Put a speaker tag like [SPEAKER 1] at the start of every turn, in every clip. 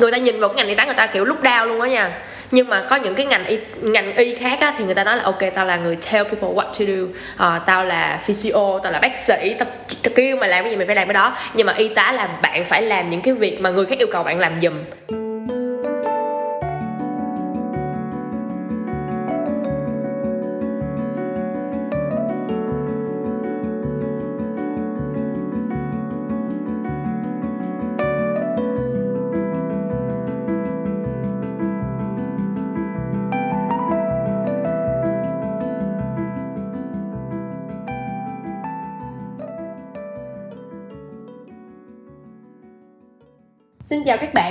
[SPEAKER 1] người ta nhìn vào cái ngành y tá người ta kiểu lúc đau luôn á nha. Nhưng mà có những cái ngành y ngành y khác á thì người ta nói là ok tao là người tell people what to do. Uh, tao là physio tao là bác sĩ tao, tao kêu mà làm cái gì mày phải làm cái đó. Nhưng mà y tá là bạn phải làm những cái việc mà người khác yêu cầu bạn làm giùm.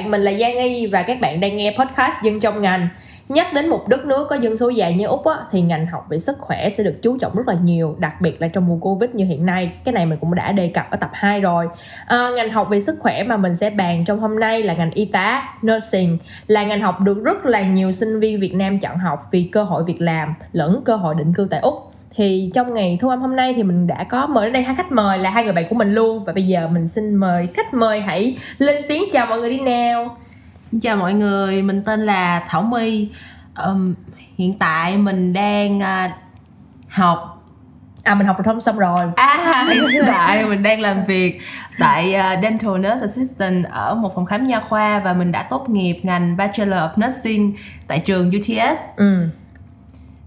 [SPEAKER 1] Bạn, mình là Giang Y và các bạn đang nghe podcast Dân trong ngành. Nhắc đến một đất nước có dân số già như Úc á, thì ngành học về sức khỏe sẽ được chú trọng rất là nhiều, đặc biệt là trong mùa Covid như hiện nay. Cái này mình cũng đã đề cập ở tập 2 rồi. À, ngành học về sức khỏe mà mình sẽ bàn trong hôm nay là ngành y tá, nursing, là ngành học được rất là nhiều sinh viên Việt Nam chọn học vì cơ hội việc làm lẫn cơ hội định cư tại Úc thì trong ngày thu âm hôm nay thì mình đã có mời đến đây hai khách mời là hai người bạn của mình luôn. Và bây giờ mình xin mời khách mời hãy lên tiếng chào mọi người đi nào.
[SPEAKER 2] Xin chào mọi người, mình tên là Thảo My. Um, hiện tại mình đang uh, học.
[SPEAKER 1] À mình học phổ thông xong rồi.
[SPEAKER 2] À hiện tại mình đang làm việc tại uh, Dental Nurse Assistant ở một phòng khám nha khoa và mình đã tốt nghiệp ngành Bachelor of Nursing tại trường UTS.
[SPEAKER 1] ừ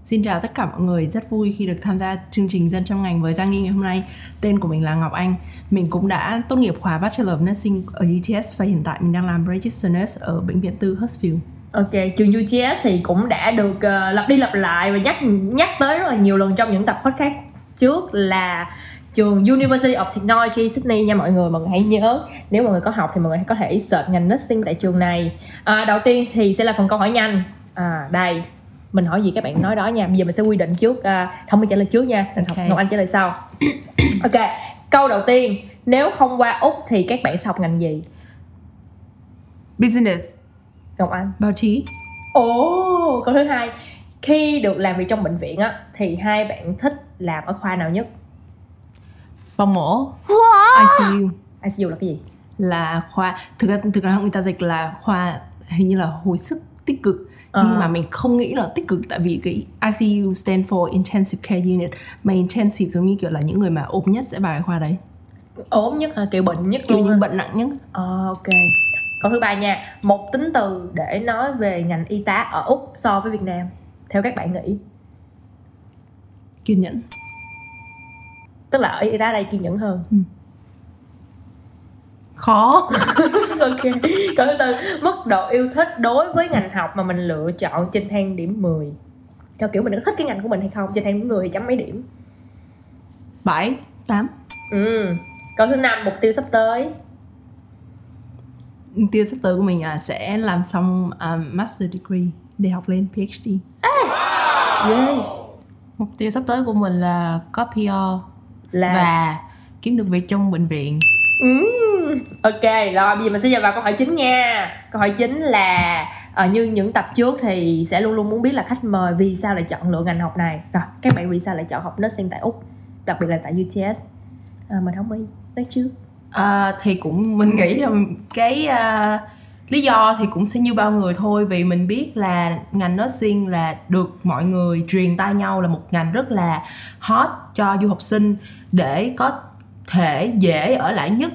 [SPEAKER 3] Xin chào tất cả mọi người, rất vui khi được tham gia chương trình Dân trong ngành với Giang Nghi ngày hôm nay. Tên của mình là Ngọc Anh. Mình cũng đã tốt nghiệp khóa Bachelor of Nursing ở UTS và hiện tại mình đang làm registered Nurse ở Bệnh viện Tư Hurstville.
[SPEAKER 1] Ok, trường UTS thì cũng đã được uh, lặp đi lặp lại và nhắc nhắc tới rất là nhiều lần trong những tập podcast trước là trường University of Technology Sydney nha mọi người mọi người hãy nhớ nếu mọi người có học thì mọi người có thể search ngành nursing tại trường này à, đầu tiên thì sẽ là phần câu hỏi nhanh à đây mình hỏi gì các bạn nói đó nha. Bây giờ mình sẽ quy định trước à, thông minh trả lời trước nha. Ngọc,
[SPEAKER 2] Ok.
[SPEAKER 1] Ngọc Anh trả lời sau. Ok câu đầu tiên. Nếu không qua úc thì các bạn sẽ học ngành gì?
[SPEAKER 2] Business.
[SPEAKER 1] Ngọc Anh.
[SPEAKER 3] Báo chí,
[SPEAKER 1] ồ câu thứ hai. Khi được làm việc trong bệnh viện á thì hai bạn thích làm ở khoa nào nhất?
[SPEAKER 2] Phòng mổ.
[SPEAKER 3] ICU
[SPEAKER 1] ICU là cái gì?
[SPEAKER 3] Là khoa thực ra thực ra người ta dịch là khoa hình như là hồi sức tích cực
[SPEAKER 1] Ờ.
[SPEAKER 3] nhưng mà mình không nghĩ là tích cực tại vì cái ICU stand for intensive care unit mà intensive giống như kiểu là những người mà ốm nhất sẽ vào cái khoa đấy.
[SPEAKER 1] Ốm nhất hả? Kiểu bệnh nhất
[SPEAKER 3] kiểu
[SPEAKER 1] luôn
[SPEAKER 3] như
[SPEAKER 1] hả?
[SPEAKER 3] bệnh nặng nhất.
[SPEAKER 1] Ờ, ok. Câu thứ ba nha. Một tính từ để nói về ngành y tá ở úc so với việt nam theo các bạn nghĩ.
[SPEAKER 3] Kiên nhẫn.
[SPEAKER 1] Tức là ở y tá đây kiên nhẫn hơn
[SPEAKER 2] khó.
[SPEAKER 1] Ok câu thứ tư mức độ yêu thích đối với ngành học mà mình lựa chọn trên thang điểm 10 theo kiểu mình có thích cái ngành của mình hay không? Trên thang điểm 10 thì chấm mấy điểm?
[SPEAKER 2] 7
[SPEAKER 3] 8
[SPEAKER 1] ừ câu thứ năm mục tiêu sắp tới.
[SPEAKER 3] Mục tiêu sắp tới của mình là sẽ làm xong um, master degree để học lên PhD
[SPEAKER 1] yeah.
[SPEAKER 2] Mục tiêu sắp tới của mình là có PR
[SPEAKER 1] là
[SPEAKER 2] và kiếm được việc trong bệnh viện.
[SPEAKER 1] Ừm, ok rồi bây giờ mình sẽ vào câu hỏi chính nha. Câu hỏi chính là ờ, như những tập trước thì sẽ luôn luôn muốn biết là khách mời vì sao lại chọn lựa ngành học này. Rồi các bạn vì sao lại chọn học nursing tại úc đặc biệt là tại UTS à, ờ, mình không biết nói trước.
[SPEAKER 2] À, thì cũng mình nghĩ là cái uh, lý do thì cũng sẽ như bao người thôi vì mình biết là ngành nursing là được mọi người truyền tai nhau là một ngành rất là hot cho du học sinh để có thể dễ ở lại nhất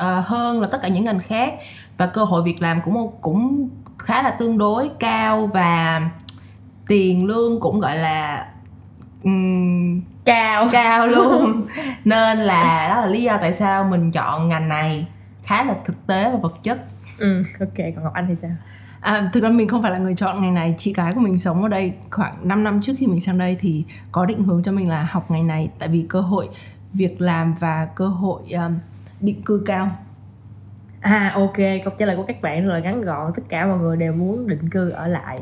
[SPEAKER 2] à, hơn là tất cả những ngành khác. Và cơ hội việc làm cũng cũng khá là tương đối cao và tiền lương cũng gọi là ừm,
[SPEAKER 1] cao.
[SPEAKER 2] cao luôn. Nên là đó là lý do tại sao mình chọn ngành này khá là thực tế và vật chất.
[SPEAKER 1] Ừ, ok còn ngọc anh thì sao?
[SPEAKER 3] À, thực ra mình không phải là người chọn ngành này. Chị gái của mình sống ở đây khoảng 5 năm trước khi mình sang đây Thì có định hướng cho mình là học ngành này. Tại vì cơ hội việc làm và cơ hội um, định cư cao.
[SPEAKER 1] À ok câu trả lời của các bạn là ngắn gọn tất cả mọi người đều muốn định cư ở lại.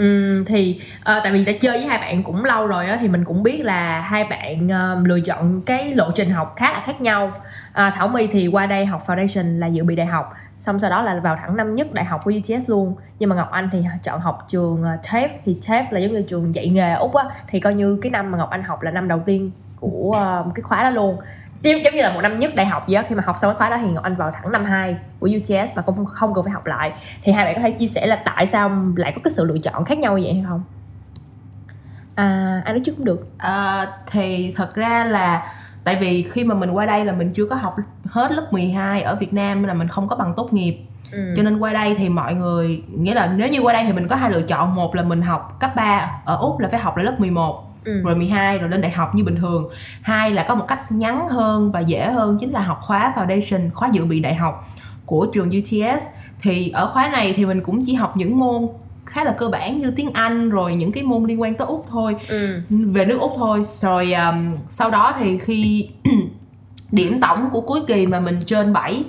[SPEAKER 1] Uhm, thì uh, tại vì đã chơi với hai bạn cũng lâu rồi á thì mình cũng biết là hai bạn uh, lựa chọn cái lộ trình học khá là khác nhau. Uh, Thảo My thì qua đây học foundation là dự bị đại học xong sau đó là vào thẳng năm nhất đại học của UTS luôn. Nhưng mà Ngọc Anh thì chọn học trường ờ, uh, TAFE thì TAFE là giống như trường dạy nghề Úc á thì coi như cái năm mà Ngọc Anh học là năm đầu tiên của uh, cái khóa đó luôn giống, giống như là một năm nhất đại học vậy khi mà học xong cái khóa đó thì ngọc anh vào thẳng năm 2 của UTS và không không cần phải học lại. Thì hai bạn có thể chia sẻ là tại sao lại có cái sự lựa chọn khác nhau như vậy hay không? À anh nói trước cũng được.
[SPEAKER 2] À, thì thật ra là tại vì khi mà mình qua đây là mình chưa có học hết lớp 12 ở Việt Nam là mình không có bằng tốt nghiệp. Ừ. cho nên qua đây thì mọi người nghĩa là nếu như qua đây thì mình có hai lựa chọn. Một là mình học cấp 3 ở úc là phải học lại lớp 11 ừ. Rồi 12 rồi lên đại học như bình thường. Hai là có một cách ngắn hơn và dễ hơn chính là học khóa foundation khóa dự bị đại học của trường UTS thì ở khóa này thì mình cũng chỉ học những môn khá là cơ bản như tiếng Anh rồi những cái môn liên quan tới úc thôi. Ừ. về nước úc thôi. Rồi um, sau đó thì khi điểm tổng của cuối kỳ mà mình trên 7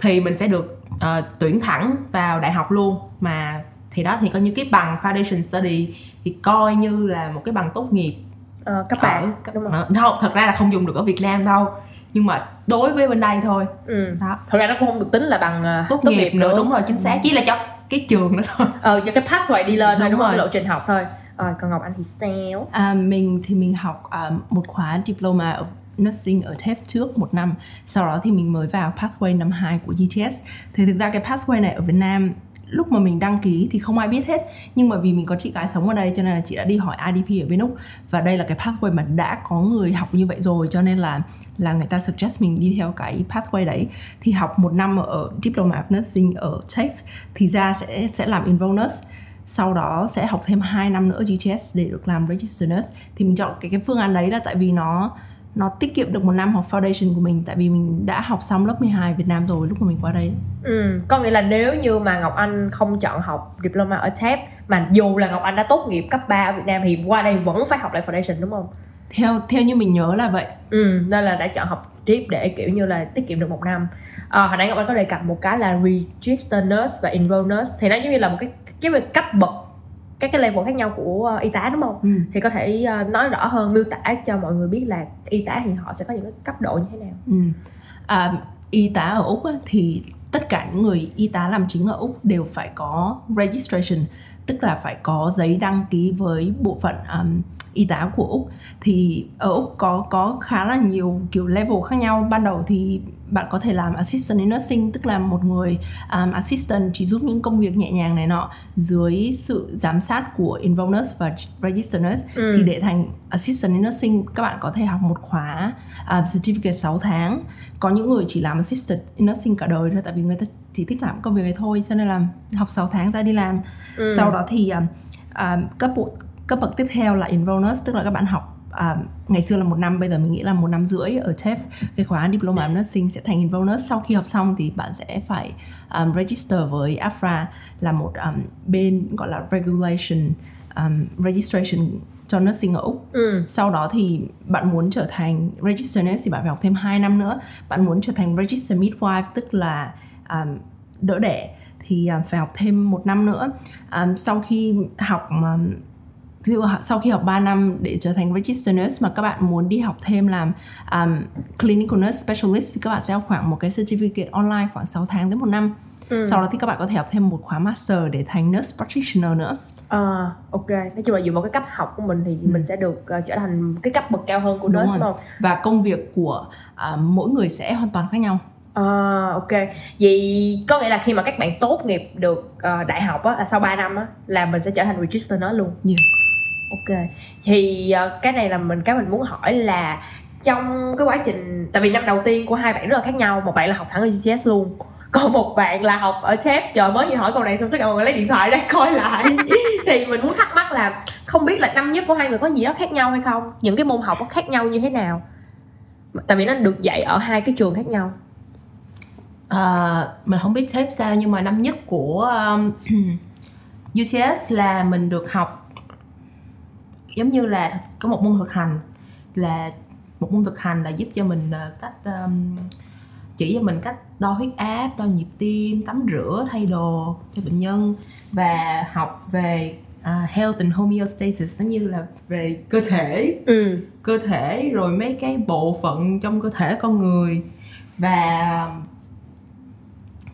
[SPEAKER 2] thì mình sẽ được uh, tuyển thẳng vào đại học luôn. Mà thì đó thì có những cái bằng foundation study thì coi như là một cái bằng tốt nghiệp.
[SPEAKER 1] Uh, các bạn.
[SPEAKER 2] Đúng không? Không thật ra là không dùng được ở Việt Nam đâu. Nhưng mà đối với bên đây thôi.
[SPEAKER 1] Ừ. đó. Thật ra nó cũng không được tính là bằng uh,
[SPEAKER 2] tốt, tốt nghiệp, nữa. nữa đúng rồi chính xác. Ừ. chỉ là cho cái trường đó thôi.
[SPEAKER 1] Ờ cho cái pathway đi lên thôi đúng, đúng rồi. lộ trình học thôi. Rồi còn ngọc anh thì sao?
[SPEAKER 3] À, mình thì mình học um, một khóa diploma ở nursing ở TEF trước một năm. Sau đó thì mình mới vào pathway năm 2 của GTS thì thực ra cái pathway này ở Việt Nam lúc mà mình đăng ký thì không ai biết hết, nhưng mà vì mình có chị gái sống ở đây cho nên là chị đã đi hỏi IDP ở bên úc và đây là cái pathway mà đã có người học như vậy rồi, cho nên là là người ta suggest mình đi theo cái pathway đấy. Thì học một năm ở diploma of nursing ở TAFE, thì ra sẽ sẽ làm enroll nurse sau đó sẽ học thêm 2 năm nữa GTS để được làm Registered nurse. Thì mình chọn cái cái phương án đấy là tại vì nó nó tiết kiệm được một năm học foundation của mình tại vì mình đã học xong lớp 12 Việt Nam rồi lúc mà mình qua đây.
[SPEAKER 1] Ừ, có nghĩa là nếu như mà Ngọc Anh không chọn học diploma ở TEP mà dù là Ngọc Anh đã tốt nghiệp cấp 3 ở Việt Nam thì qua đây vẫn phải học lại foundation đúng không?
[SPEAKER 3] Theo theo như mình nhớ là vậy.
[SPEAKER 1] Ừ, nên là đã chọn học trip để kiểu như là tiết kiệm được một năm. À, hồi nãy Ngọc Anh có đề cập một cái là register nurse và enroll nurse thì nó giống như là một cái cái cấp bậc các cái level khác nhau của ờ, y tá đúng không ừ. thì có thể ờ, nói rõ hơn miêu tả cho mọi người biết là y tá thì họ sẽ có những cái cấp độ như thế nào
[SPEAKER 3] ừ. à, y tá ở úc thì tất cả những người y tá làm chính ở úc đều phải có registration tức là phải có giấy đăng ký với bộ phận um, y tá của úc. Thì ở úc có có khá là nhiều kiểu level khác nhau. Ban đầu thì bạn có thể làm assistant in nursing tức là một người um, assistant chỉ giúp những công việc nhẹ nhàng này nọ dưới sự giám sát của enroll nurse và register nurse. Ừ. thì để thành assistant in nursing các bạn có thể học một khóa um, certificate 6 tháng. Có những người chỉ làm assistant in nursing cả đời thôi tại vì người ta chỉ thích làm công việc này thôi cho nên là học 6 tháng ra đi làm. Ừ. sau đó thì um, um, cấp bộ cấp bậc tiếp theo là enroll nurse tức là các bạn học à, ngày xưa là một năm bây giờ mình nghĩ là một năm rưỡi ở TEF cái khóa diploma nursing sẽ thành enroll nurse sau khi học xong thì bạn sẽ phải um, register với AFRA là một um, bên gọi là regulation um, registration cho nursing ở Úc. Ừ. Sau đó thì bạn muốn trở thành register nurse thì bạn phải học thêm 2 năm nữa. Bạn muốn trở thành register midwife tức là um, đỡ đẻ thì uh, phải học thêm một năm nữa. Um, sau khi học um, ví dụ sau khi học 3 năm để trở thành registered nurse mà các bạn muốn đi học thêm làm um, clinical nurse specialist thì các bạn sẽ học khoảng một cái certificate online khoảng 6 tháng đến một năm ừ. sau đó thì các bạn có thể học thêm một khóa master để thành nurse practitioner nữa
[SPEAKER 1] À, ok, nói chung là dựa vào cái cấp học của mình thì ừ. mình sẽ được uh, trở thành cái cấp bậc cao hơn của nurse đúng, đúng không?
[SPEAKER 3] Và công việc của uh, mỗi người sẽ hoàn toàn khác nhau.
[SPEAKER 1] À, ok vậy có nghĩa là khi mà các bạn tốt nghiệp được uh, đại học á là sau 3 năm á là mình sẽ trở thành register nó luôn
[SPEAKER 3] yeah
[SPEAKER 1] ok. Thì uh, cái này là mình cái mình muốn hỏi là trong cái quá trình tại vì năm đầu tiên của hai bạn rất là khác nhau một bạn là học thẳng ở UCS luôn còn một bạn là học ở chép. Trời mới vừa hỏi câu này xong tất cả mọi người lấy điện thoại ra coi lại. Thì mình muốn thắc mắc là không biết là năm nhất của hai người có gì đó khác nhau hay không? Những cái môn học có khác nhau như thế nào? Tại vì nó được dạy ở hai cái trường khác nhau.
[SPEAKER 2] À, mình không biết TEP sao nhưng mà năm nhất của um, UCS là mình được học giống như là có một môn thực hành là một môn thực hành là giúp cho mình ờ, cách um, chỉ cho mình cách đo huyết áp đo nhịp tim tắm rửa thay đồ cho bệnh nhân và học về uh, health and homeostasis giống như là về cơ thể. Ừ. cơ thể rồi mấy cái bộ phận trong cơ thể con người và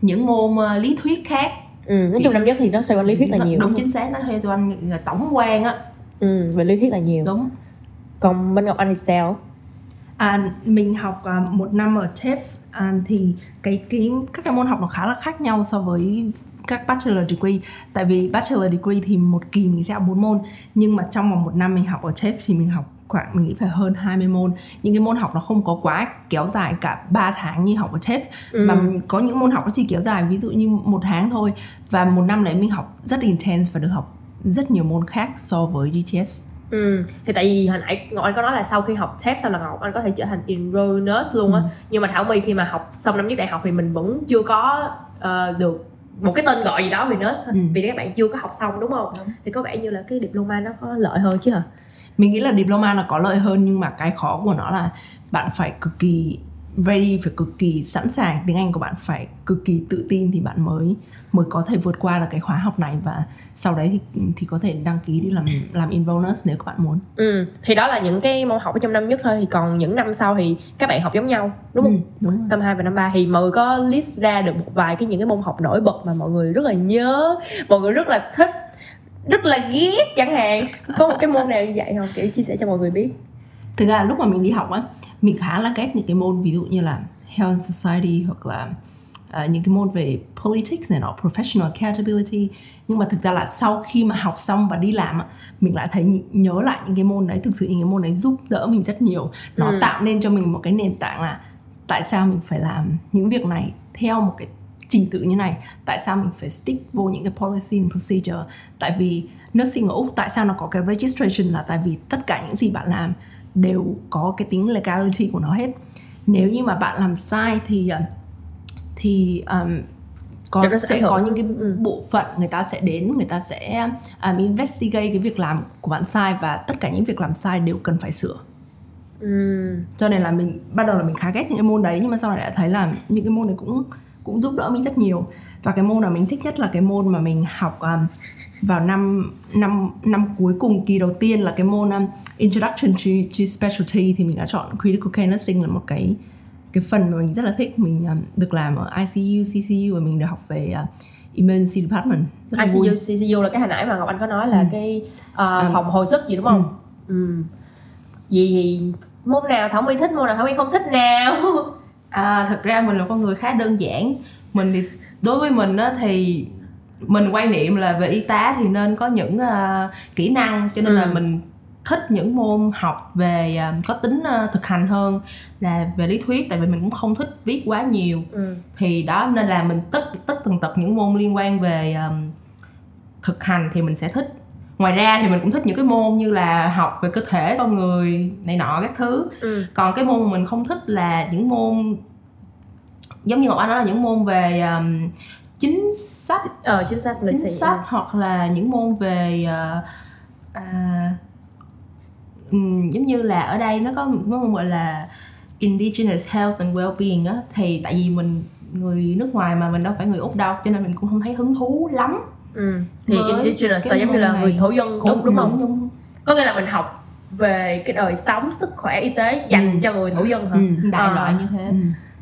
[SPEAKER 2] những môn uh, lý thuyết khác.
[SPEAKER 1] Ừ, nói chung năm nhất thì nó xoay quanh lý thuyết là nhiều
[SPEAKER 2] đúng, đúng chính xác. Nó xoay quanh là tổng quan á
[SPEAKER 1] ừ về lý thuyết là nhiều.
[SPEAKER 2] Đúng.
[SPEAKER 1] Còn bên ngọc anh thì sao?
[SPEAKER 3] À, mình học à, một năm ở TEF à, thì cái cái các cái môn học nó khá là khác nhau so với các bachelor degree. Tại vì bachelor degree thì một kỳ mình sẽ học 4 môn nhưng mà trong vòng một năm mình học ở TEF thì mình học khoảng mình nghĩ phải hơn 20 môn. Những cái môn học nó không có quá kéo dài cả 3 tháng như học ở TEF
[SPEAKER 1] Ừ.
[SPEAKER 3] mà có những môn học nó chỉ kéo dài ví dụ như một tháng thôi. Và một năm đấy mình học rất intense và được học rất nhiều môn khác so với GTS
[SPEAKER 1] Ừ, thì tại vì hồi nãy Ngọc Anh có nói là sau khi học TEP xong là Ngọc Anh có thể trở thành enroll nurse luôn á
[SPEAKER 3] Ừ.
[SPEAKER 1] nhưng mà Thảo My khi mà học xong năm nhất đại học thì mình vẫn chưa có ờ, được một cái tên gọi gì đó về nurse
[SPEAKER 3] Ừ.
[SPEAKER 1] vì các bạn chưa có học xong đúng không
[SPEAKER 2] Đúng.
[SPEAKER 1] thì có vẻ như là cái diploma nó có lợi hơn chứ hả
[SPEAKER 3] mình nghĩ là diploma là có lợi hơn nhưng mà cái khó của nó là bạn phải cực kỳ ready phải cực kỳ sẵn sàng tiếng Anh của bạn phải cực kỳ tự tin thì bạn mới mới có thể vượt qua được cái khóa học này. Và sau đấy thì thì có thể đăng ký đi làm làm invonus nếu các bạn muốn.
[SPEAKER 1] Ừ, thì đó là những cái môn học ở trong năm nhất thôi. Thì còn những năm sau thì các bạn học giống nhau đúng không?
[SPEAKER 3] Ừ, đúng rồi.
[SPEAKER 1] năm 2 và năm 3 thì mọi người có list ra được một vài cái những cái môn học nổi bật mà mọi người rất là nhớ mọi người rất là thích rất là ghét chẳng hạn. Có một cái môn nào như vậy không? Kiểu chia sẻ cho mọi người biết.
[SPEAKER 3] Thực ra lúc mà mình đi học á mình khá là ghét những cái môn ví dụ như là health and society hoặc là à, những cái môn về politics này nọ professional accountability. Nhưng mà thực ra là sau khi mà học xong và đi làm mình lại thấy nhớ lại những cái môn đấy thực sự những cái môn đấy giúp đỡ mình rất nhiều. Nó
[SPEAKER 1] Ừ.
[SPEAKER 3] tạo nên cho mình một cái nền tảng là tại sao mình phải làm những việc này theo một cái trình tự như này? Tại sao mình phải stick vô những cái policy and procedure? Tại vì nursing ở úc tại sao nó có cái registration là tại vì tất cả những gì bạn làm đều có cái tính legality của nó hết nếu như mà bạn làm sai thì ờ, thì um, có
[SPEAKER 1] sẽ
[SPEAKER 3] có những cái
[SPEAKER 1] Ừ.
[SPEAKER 3] bộ phận người ta sẽ đến người ta sẽ um, investigate cái việc làm của bạn sai và tất cả những việc làm sai đều cần phải sửa
[SPEAKER 1] ừ.
[SPEAKER 3] cho nên là mình ban đầu là mình khá ghét những cái môn đấy nhưng mà sau này đã thấy là những cái môn đấy cũng cũng giúp đỡ mình rất nhiều và cái môn mà mình thích nhất là cái môn mà mình học um, vào năm năm năm cuối cùng kỳ đầu tiên là cái môn um, introduction to, to specialty thì mình đã chọn critical care nursing là một cái cái phần mà mình rất là thích mình um, được làm ở ICU, CCU và mình được học về uh, emergency department rất vui.
[SPEAKER 1] ICU, CCU là cái hồi nãy mà Ngọc Anh có nói là
[SPEAKER 3] Ừ.
[SPEAKER 1] cái ờ, phòng hồi sức gì đúng không? Ừ. Vậy thì môn nào Thảo My thích, môn nào Thảo My không thích nào?
[SPEAKER 2] À, thật ra mình là con người khá đơn giản mình thì đối với mình á, thì mình quan niệm là về y tá thì nên có những à, kỹ năng cho nên là
[SPEAKER 1] Ừ.
[SPEAKER 2] mình thích những môn học về à, có tính à, thực hành hơn là về lý thuyết tại vì mình cũng không thích viết quá nhiều
[SPEAKER 1] ừ.
[SPEAKER 2] thì đó nên là mình tất tất tần tật những môn liên quan về um, thực hành thì mình sẽ thích ngoài ra thì mình cũng thích những cái môn như là học về cơ thể con người này nọ các thứ
[SPEAKER 1] Ừ.
[SPEAKER 2] còn cái môn mà mình không thích là những môn giống như ngọc anh nói là những môn về um, chính sách
[SPEAKER 1] Ờ chính xác lịch
[SPEAKER 2] chính sách hoặc là những môn về ờ, à, ừm, giống như là ở đây nó có một môn gọi là indigenous health and well-being á thì tại vì mình người nước ngoài mà mình đâu phải người úc đâu cho nên mình cũng không thấy hứng thú lắm
[SPEAKER 1] Ừ. Thì
[SPEAKER 2] với
[SPEAKER 1] indigenous là giống như là
[SPEAKER 2] môn
[SPEAKER 1] người
[SPEAKER 2] này.
[SPEAKER 1] thổ dân đúng, đúng không?
[SPEAKER 2] đúng
[SPEAKER 1] Có nghĩa là mình học về cái đời sống sức khỏe y tế dành
[SPEAKER 3] Ừ.
[SPEAKER 1] cho người thổ dân hả?
[SPEAKER 3] Ừ.
[SPEAKER 2] đại
[SPEAKER 1] À.
[SPEAKER 2] loại như thế
[SPEAKER 3] Ừ.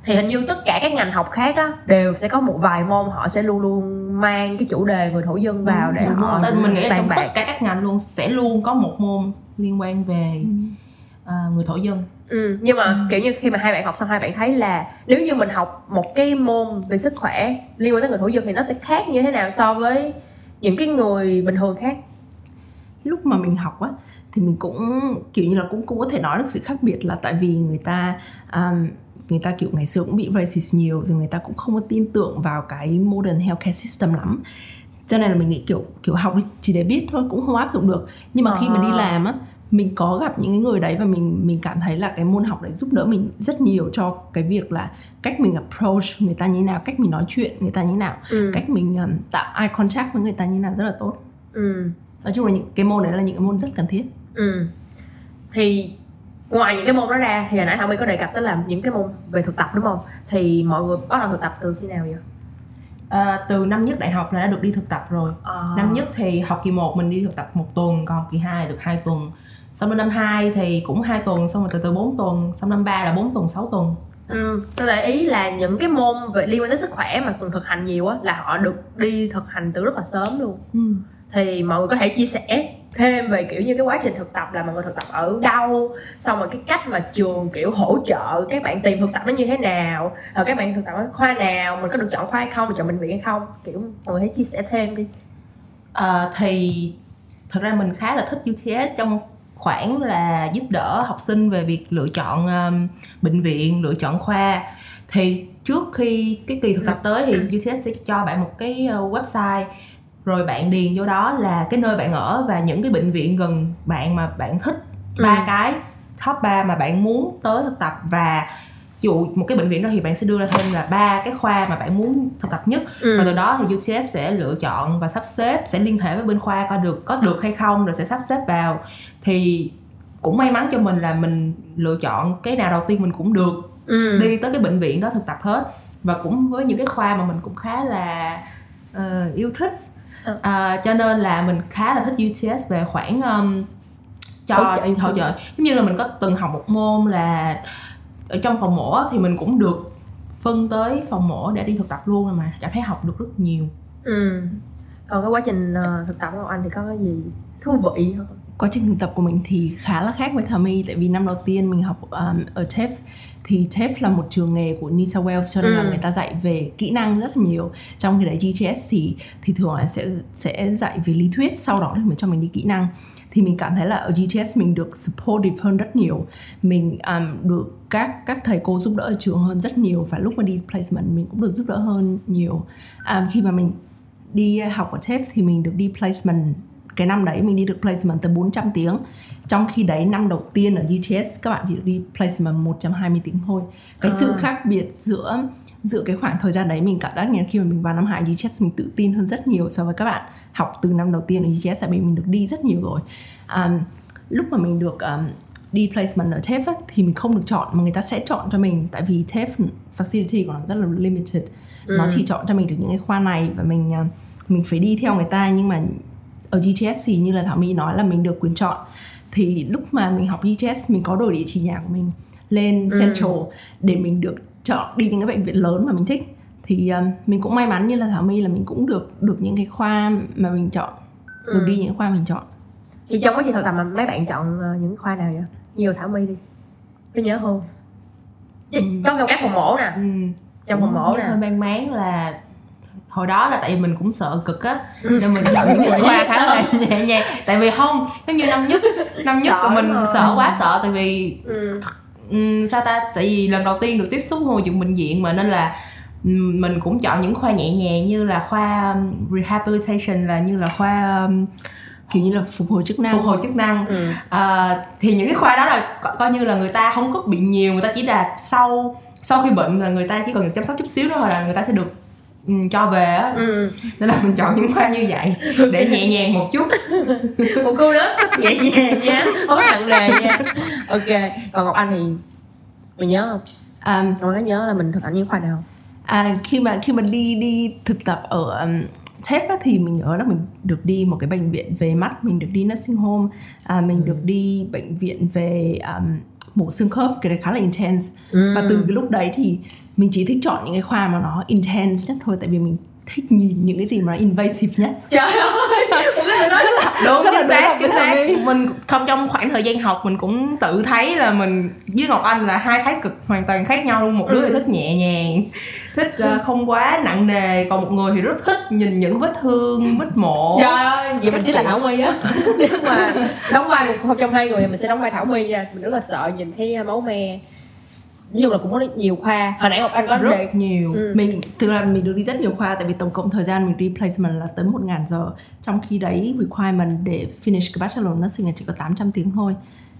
[SPEAKER 1] thì hình như tất cả các ngành học khác á đều sẽ có một vài môn họ sẽ luôn luôn mang cái chủ đề người thổ dân vào để
[SPEAKER 2] Đúng
[SPEAKER 1] họ
[SPEAKER 2] rồi. Mình nghĩ là trong
[SPEAKER 1] bạc.
[SPEAKER 2] tất cả các ngành luôn sẽ luôn có một môn liên quan về ờ, người thổ dân
[SPEAKER 1] Ừ, nhưng mà kiểu như khi mà hai bạn học xong hai bạn thấy là nếu như mình học một cái môn về sức khỏe liên quan tới người thổ dân thì nó sẽ khác như thế nào so với những cái người bình thường khác
[SPEAKER 3] lúc mà mình học á thì mình cũng kiểu như là cũng cũng có thể nói được sự khác biệt là tại vì người ta um, người ta kiểu ngày xưa cũng bị racist nhiều rồi người ta cũng không có tin tưởng vào cái modern healthcare system lắm cho nên là mình nghĩ kiểu kiểu học chỉ để biết thôi cũng không áp dụng được nhưng mà khi mà đi
[SPEAKER 1] À.
[SPEAKER 3] làm á mình có gặp những cái người đấy và mình mình cảm thấy là cái môn học đấy giúp đỡ mình rất nhiều cho cái việc là cách mình approach người ta như thế nào cách mình nói chuyện người ta như thế nào
[SPEAKER 1] ừ.
[SPEAKER 3] cách mình um, tạo eye contact với người ta như thế nào rất là tốt
[SPEAKER 1] Ừ.
[SPEAKER 3] nói chung là những cái môn đấy là những cái môn rất cần thiết
[SPEAKER 1] Ừ. thì ngoài những cái môn đó ra thì hồi nãy Thảo My có đề cập tới là những cái môn về thực tập đúng không? Thì mọi người bắt đầu thực tập từ khi nào vậy?
[SPEAKER 2] Ờ, từ năm nhất đại học là đã được đi thực tập rồi.
[SPEAKER 1] À.
[SPEAKER 2] năm nhất thì học kỳ 1 mình đi thực tập một tuần còn kỳ 2 được 2 tuần. Xong đến năm 2 thì cũng 2 tuần xong rồi từ từ 4 tuần. Xong năm 3 là 4 tuần 6 tuần.
[SPEAKER 1] Ừ, tôi để ý là những cái môn về liên quan tới sức khỏe mà cần thực hành nhiều á là họ được đi thực hành từ rất là sớm luôn.
[SPEAKER 3] Ừ.
[SPEAKER 1] thì mọi người có thể chia sẻ thêm về kiểu như cái quá trình thực tập là mọi người thực tập ở đâu xong rồi cái cách mà trường kiểu hỗ trợ các bạn tìm thực tập nó như thế nào rồi các bạn thực tập ở khoa nào mình có được chọn khoa hay không mình chọn bệnh viện hay không? Kiểu mọi người hãy chia sẻ thêm đi.
[SPEAKER 2] À, thì thật ra mình khá là thích UTS trong khoảng là giúp đỡ học sinh về việc lựa chọn um, bệnh viện lựa chọn khoa. Thì trước khi cái kỳ thực tập tới thì UTS sẽ cho bạn một cái ờ, website rồi bạn điền vô đó là cái nơi bạn ở và những cái bệnh viện gần bạn mà bạn thích ba
[SPEAKER 1] Ừ.
[SPEAKER 2] cái top 3 mà bạn muốn tới thực tập và dụ một cái bệnh viện đó thì bạn sẽ đưa ra thêm là ba cái khoa mà bạn muốn thực tập nhất
[SPEAKER 1] ừ.
[SPEAKER 2] và từ đó thì UTS sẽ lựa chọn và sắp xếp sẽ liên hệ với bên khoa coi được có được hay không rồi sẽ sắp xếp vào thì cũng may mắn cho mình là mình lựa chọn cái nào đầu tiên mình cũng được
[SPEAKER 1] ừ.
[SPEAKER 2] đi tới cái bệnh viện đó thực tập hết và cũng với những cái khoa mà mình cũng khá là ờ, yêu thích À, cho nên là mình khá là thích UTS về khoản um, cho
[SPEAKER 1] Hỗ trợ
[SPEAKER 2] hỗ trợ. giống như là mình có từng học một môn là ở trong phòng mổ thì mình cũng được phân tới phòng mổ để đi thực tập luôn mà cảm thấy học được rất nhiều.
[SPEAKER 1] Ừ. còn cái quá trình ờ, thực tập của anh thì có cái gì thú vị không?
[SPEAKER 3] Quá trình thực tập của mình thì khá là khác với Thảo My tại vì năm đầu tiên mình học um, ở TEF thì TEF là một trường nghề của New South Wales cho nên
[SPEAKER 1] Ừ.
[SPEAKER 3] là người ta dạy về kỹ năng rất là nhiều. Trong khi đấy GTS thì thì thường là sẽ sẽ dạy về lý thuyết sau đó thì mới cho mình đi kỹ năng. Thì mình cảm thấy là ở GTS mình được supportive hơn rất nhiều. Mình um, được các các thầy cô giúp đỡ ở trường hơn rất nhiều và lúc mà đi placement mình cũng được giúp đỡ hơn nhiều. Um, khi mà mình đi học ở TEF thì mình được đi placement cái năm đấy mình đi được placement tới 400 tiếng trong khi đấy năm đầu tiên ở GTS các bạn chỉ đi placement 120 tiếng thôi cái sự
[SPEAKER 1] À.
[SPEAKER 3] khác biệt giữa giữa cái khoảng thời gian đấy mình cảm giác như là khi mà mình vào năm hai GTS mình tự tin hơn rất nhiều so với các bạn học từ năm đầu tiên ở GTS tại vì mình được đi rất nhiều rồi um, lúc mà mình được um, đi placement ở TEF á, thì mình không được chọn mà người ta sẽ chọn cho mình tại vì TEF facility của nó rất là limited nó
[SPEAKER 1] Ừ.
[SPEAKER 3] chỉ chọn cho mình được những cái khoa này và mình uh, mình phải đi theo người ta nhưng mà ở GTS thì như là Thảo My nói là mình được quyền chọn thì lúc mà mình học GTS mình có đổi địa chỉ nhà của mình lên
[SPEAKER 1] Ừ.
[SPEAKER 3] Central để mình được chọn đi những cái bệnh viện lớn mà mình thích thì um, mình cũng may mắn như là Thảo My là mình cũng được được những cái khoa mà mình chọn được
[SPEAKER 1] Ừ.
[SPEAKER 3] đi những khoa mình chọn
[SPEAKER 1] thì trong quá trình thực tập mà mấy bạn chọn ờ, những khoa nào vậy nhiều thảo my đi có nhớ không
[SPEAKER 3] Ừ.
[SPEAKER 1] có trong các phòng mổ nè
[SPEAKER 2] ừ.
[SPEAKER 1] trong phòng mổ nè
[SPEAKER 2] hơi mang máng là hồi đó là tại vì mình cũng sợ cực á
[SPEAKER 1] Ừ.
[SPEAKER 2] nên mình chọn những cái khoa khá là nhẹ nhàng tại vì không giống như năm nhất năm nhất
[SPEAKER 1] Sợ
[SPEAKER 2] mình
[SPEAKER 1] rồi.
[SPEAKER 2] sợ quá sợ tại vì
[SPEAKER 1] ừ.
[SPEAKER 2] Ừm, sao ta tại vì lần đầu tiên được tiếp xúc ngồi dựng bệnh viện mà nên là ừm, mình cũng chọn những khoa nhẹ nhàng như là khoa um, rehabilitation là như là khoa um,
[SPEAKER 3] kiểu như là phục hồi chức năng
[SPEAKER 2] phục hồi chức năng
[SPEAKER 1] Ừ.
[SPEAKER 2] à, thì những cái khoa đó là co- coi như là người ta không có bị nhiều người ta chỉ là sau sau khi bệnh là người ta chỉ cần được chăm sóc chút xíu đó thôi là người ta sẽ được cho về á.
[SPEAKER 1] Ừ.
[SPEAKER 2] nên là mình chọn những khoa như vậy để nhẹ nhàng một chút.
[SPEAKER 1] Một cô đó nhẹ nhàng nha. Không có nặng nề nha. Ok còn ngọc anh thì mình nhớ không?
[SPEAKER 3] Um,
[SPEAKER 1] ngọc anh có nhớ là mình thực hành những khoa nào.
[SPEAKER 3] À, khi mà khi mà đi đi thực tập ở um, á, thì mình nhớ là mình được đi một cái bệnh viện về mắt mình được đi nursing home à, mình được đi bệnh viện về um, mổ xương khớp cái đấy khá là intense
[SPEAKER 1] Ừ.
[SPEAKER 3] và từ cái lúc đấy thì mình chỉ thích chọn những cái khoa mà nó intense nhất thôi tại vì mình thích nhìn những cái gì mà nó invasive nhất?
[SPEAKER 1] Trời ơi nói rất là
[SPEAKER 2] đúng
[SPEAKER 3] Rất là
[SPEAKER 2] chính
[SPEAKER 3] đúng
[SPEAKER 2] xác chính xác. mình không trong khoảng thời gian học mình cũng tự thấy là mình với ngọc anh là hai thái cực hoàn toàn khác nhau luôn. Một đứa
[SPEAKER 1] Ừ.
[SPEAKER 2] thì thích nhẹ nhàng thích ờ, không quá nặng nề còn một người thì rất thích nhìn những vết thương vết mổ.
[SPEAKER 1] Trời ơi vậy mình chính là thảo my á. Nếu mà đóng vai một không trong hai người thì mình sẽ đóng vai thảo my nha. Mình rất là sợ nhìn thấy máu me nói chung là cũng có nhiều khoa. Hồi nãy ngọc anh có
[SPEAKER 2] rất
[SPEAKER 1] đề
[SPEAKER 2] nhiều.
[SPEAKER 1] Ừ.
[SPEAKER 3] mình thực ra mình được đi rất nhiều khoa tại vì tổng cộng thời gian mình đi placement là tới 1.000 giờ. Trong khi đấy requirement để finish cái bachelor nursing là chỉ có 800 tiếng thôi.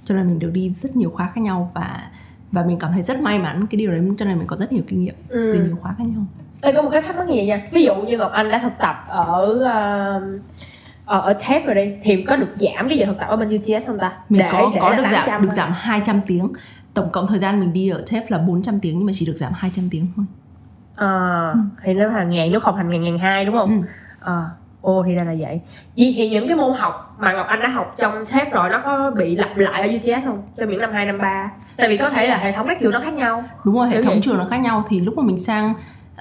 [SPEAKER 3] Cho nên mình được đi rất nhiều khoa khác nhau và và mình cảm thấy rất may mắn cái điều đấy. Cho nên mình có rất nhiều kinh nghiệm
[SPEAKER 1] Ừ.
[SPEAKER 3] từ nhiều khoa khác nhau.
[SPEAKER 1] Ê, có một cái thắc mắc vậy nha? Ví dụ như ngọc anh đã thực tập ở um, ở, ở TEF rồi đi thì có được giảm cái giờ thực tập ở bên UTS không ta?
[SPEAKER 3] Mình
[SPEAKER 1] Để-
[SPEAKER 3] có
[SPEAKER 1] để
[SPEAKER 3] có
[SPEAKER 1] là
[SPEAKER 3] được
[SPEAKER 1] 800
[SPEAKER 3] giảm được giảm 200 tiếng tổng cộng thời gian mình đi ở TEF là 400 tiếng nhưng mà chỉ được giảm 200 tiếng thôi.
[SPEAKER 1] Ờ, thì nó thành ngàn nếu không thành ngàn ngàn hai đúng không?
[SPEAKER 3] Ừ.
[SPEAKER 1] Ờ, ồ thì ra là vậy. Vậy thì những cái môn học mà ngọc anh đã học trong TEF rồi nó có bị lặp lại ở UTS không? Cho những năm 2, năm 3 tại vì có thể là hệ thống các trường nó khác nhau.
[SPEAKER 3] Đúng rồi hệ thống trường nó khác nhau. Thì lúc mà mình sang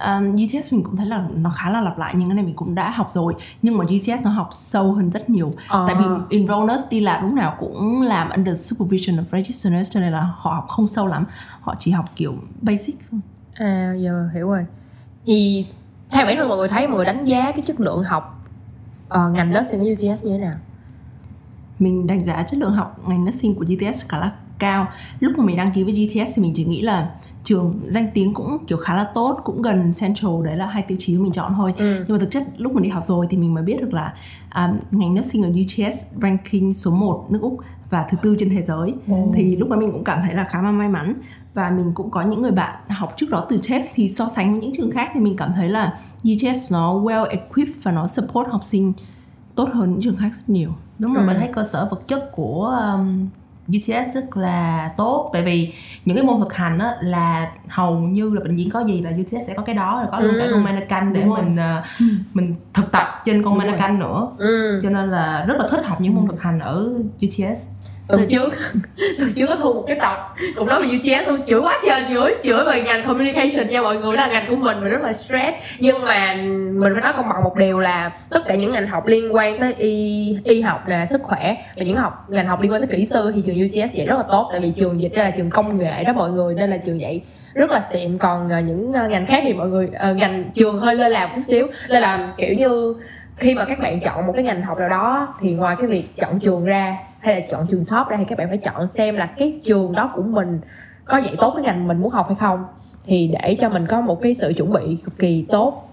[SPEAKER 3] um, GTS mình cũng thấy là nó khá là lặp lại nhưng cái này mình cũng đã học rồi. Nhưng mà GTS nó học sâu hơn rất nhiều.
[SPEAKER 1] Ờ.
[SPEAKER 3] tại vì enroll nurse đi làm lúc nào cũng làm under supervision of registered nurse cho nên là họ học không sâu lắm. Họ chỉ học kiểu basic thôi.
[SPEAKER 1] À giờ hiểu rồi. Thì theo bản thân mọi người thấy mọi người đánh giá cái chất lượng học ờ, ngành nursing ở UTS như thế nào?
[SPEAKER 3] mình đánh giá chất lượng học ngành nursing của GTS khá là cao lúc mà mình đăng ký với GTS thì mình chỉ nghĩ là trường danh tiếng cũng kiểu khá là tốt cũng gần Central đấy là hai tiêu chí mình chọn thôi
[SPEAKER 1] Ừ.
[SPEAKER 3] nhưng mà thực chất lúc mình đi học rồi thì mình mới biết được là um, ngành nursing ở UTS ranking số 1 nước Úc và thứ tư trên thế giới
[SPEAKER 1] Ồ.
[SPEAKER 3] thì lúc đó mình cũng cảm thấy là khá là may mắn và mình cũng có những người bạn học trước đó từ TEF thì so sánh với những trường khác thì mình cảm thấy là UTS nó well equipped và nó support học sinh tốt hơn những trường khác rất nhiều
[SPEAKER 2] đúng rồi
[SPEAKER 1] Ừ.
[SPEAKER 2] mình thấy cơ sở vật chất của um, UTS rất là tốt tại vì những cái môn thực hành á là hầu như là bệnh viện có gì là UTS sẽ có cái đó rồi có luôn cả
[SPEAKER 1] Ừ.
[SPEAKER 2] con mannequin để
[SPEAKER 3] Đúng rồi.
[SPEAKER 2] mình uh, mình thực tập trên con
[SPEAKER 3] Đúng rồi.
[SPEAKER 2] mannequin nữa
[SPEAKER 1] Ừ.
[SPEAKER 2] cho nên là rất là thích học những môn thực hành ở UTS
[SPEAKER 1] Tuần trước. Tuần trước có thu một cái tập. Cũng nói về UTS thôi. Chửi quá trời chửi. Chửi về ngành communication nha mọi người. Là ngành của mình Và rất là stress. Nhưng mà mình phải nói công bằng một điều là Tất cả những ngành học liên quan tới y y học nè Sức khỏe Và những học ngành học liên quan tới kỹ sư Thì trường UTS dạy rất là tốt. Tại vì trường dịch ra là trường công nghệ đó mọi người. Nên là trường dạy rất là xịn. Còn à, những à, ngành khác thì mọi người à, ngành trường hơi lơ là chút xíu. Nên là kiểu như khi mà các bạn chọn một cái ngành học nào đó thì ngoài cái việc chọn trường ra hay là chọn trường top ra thì các bạn phải chọn xem là cái trường đó của mình có dạy tốt cái ngành mình muốn học hay không. Thì để cho mình có một cái sự chuẩn bị cực kỳ tốt.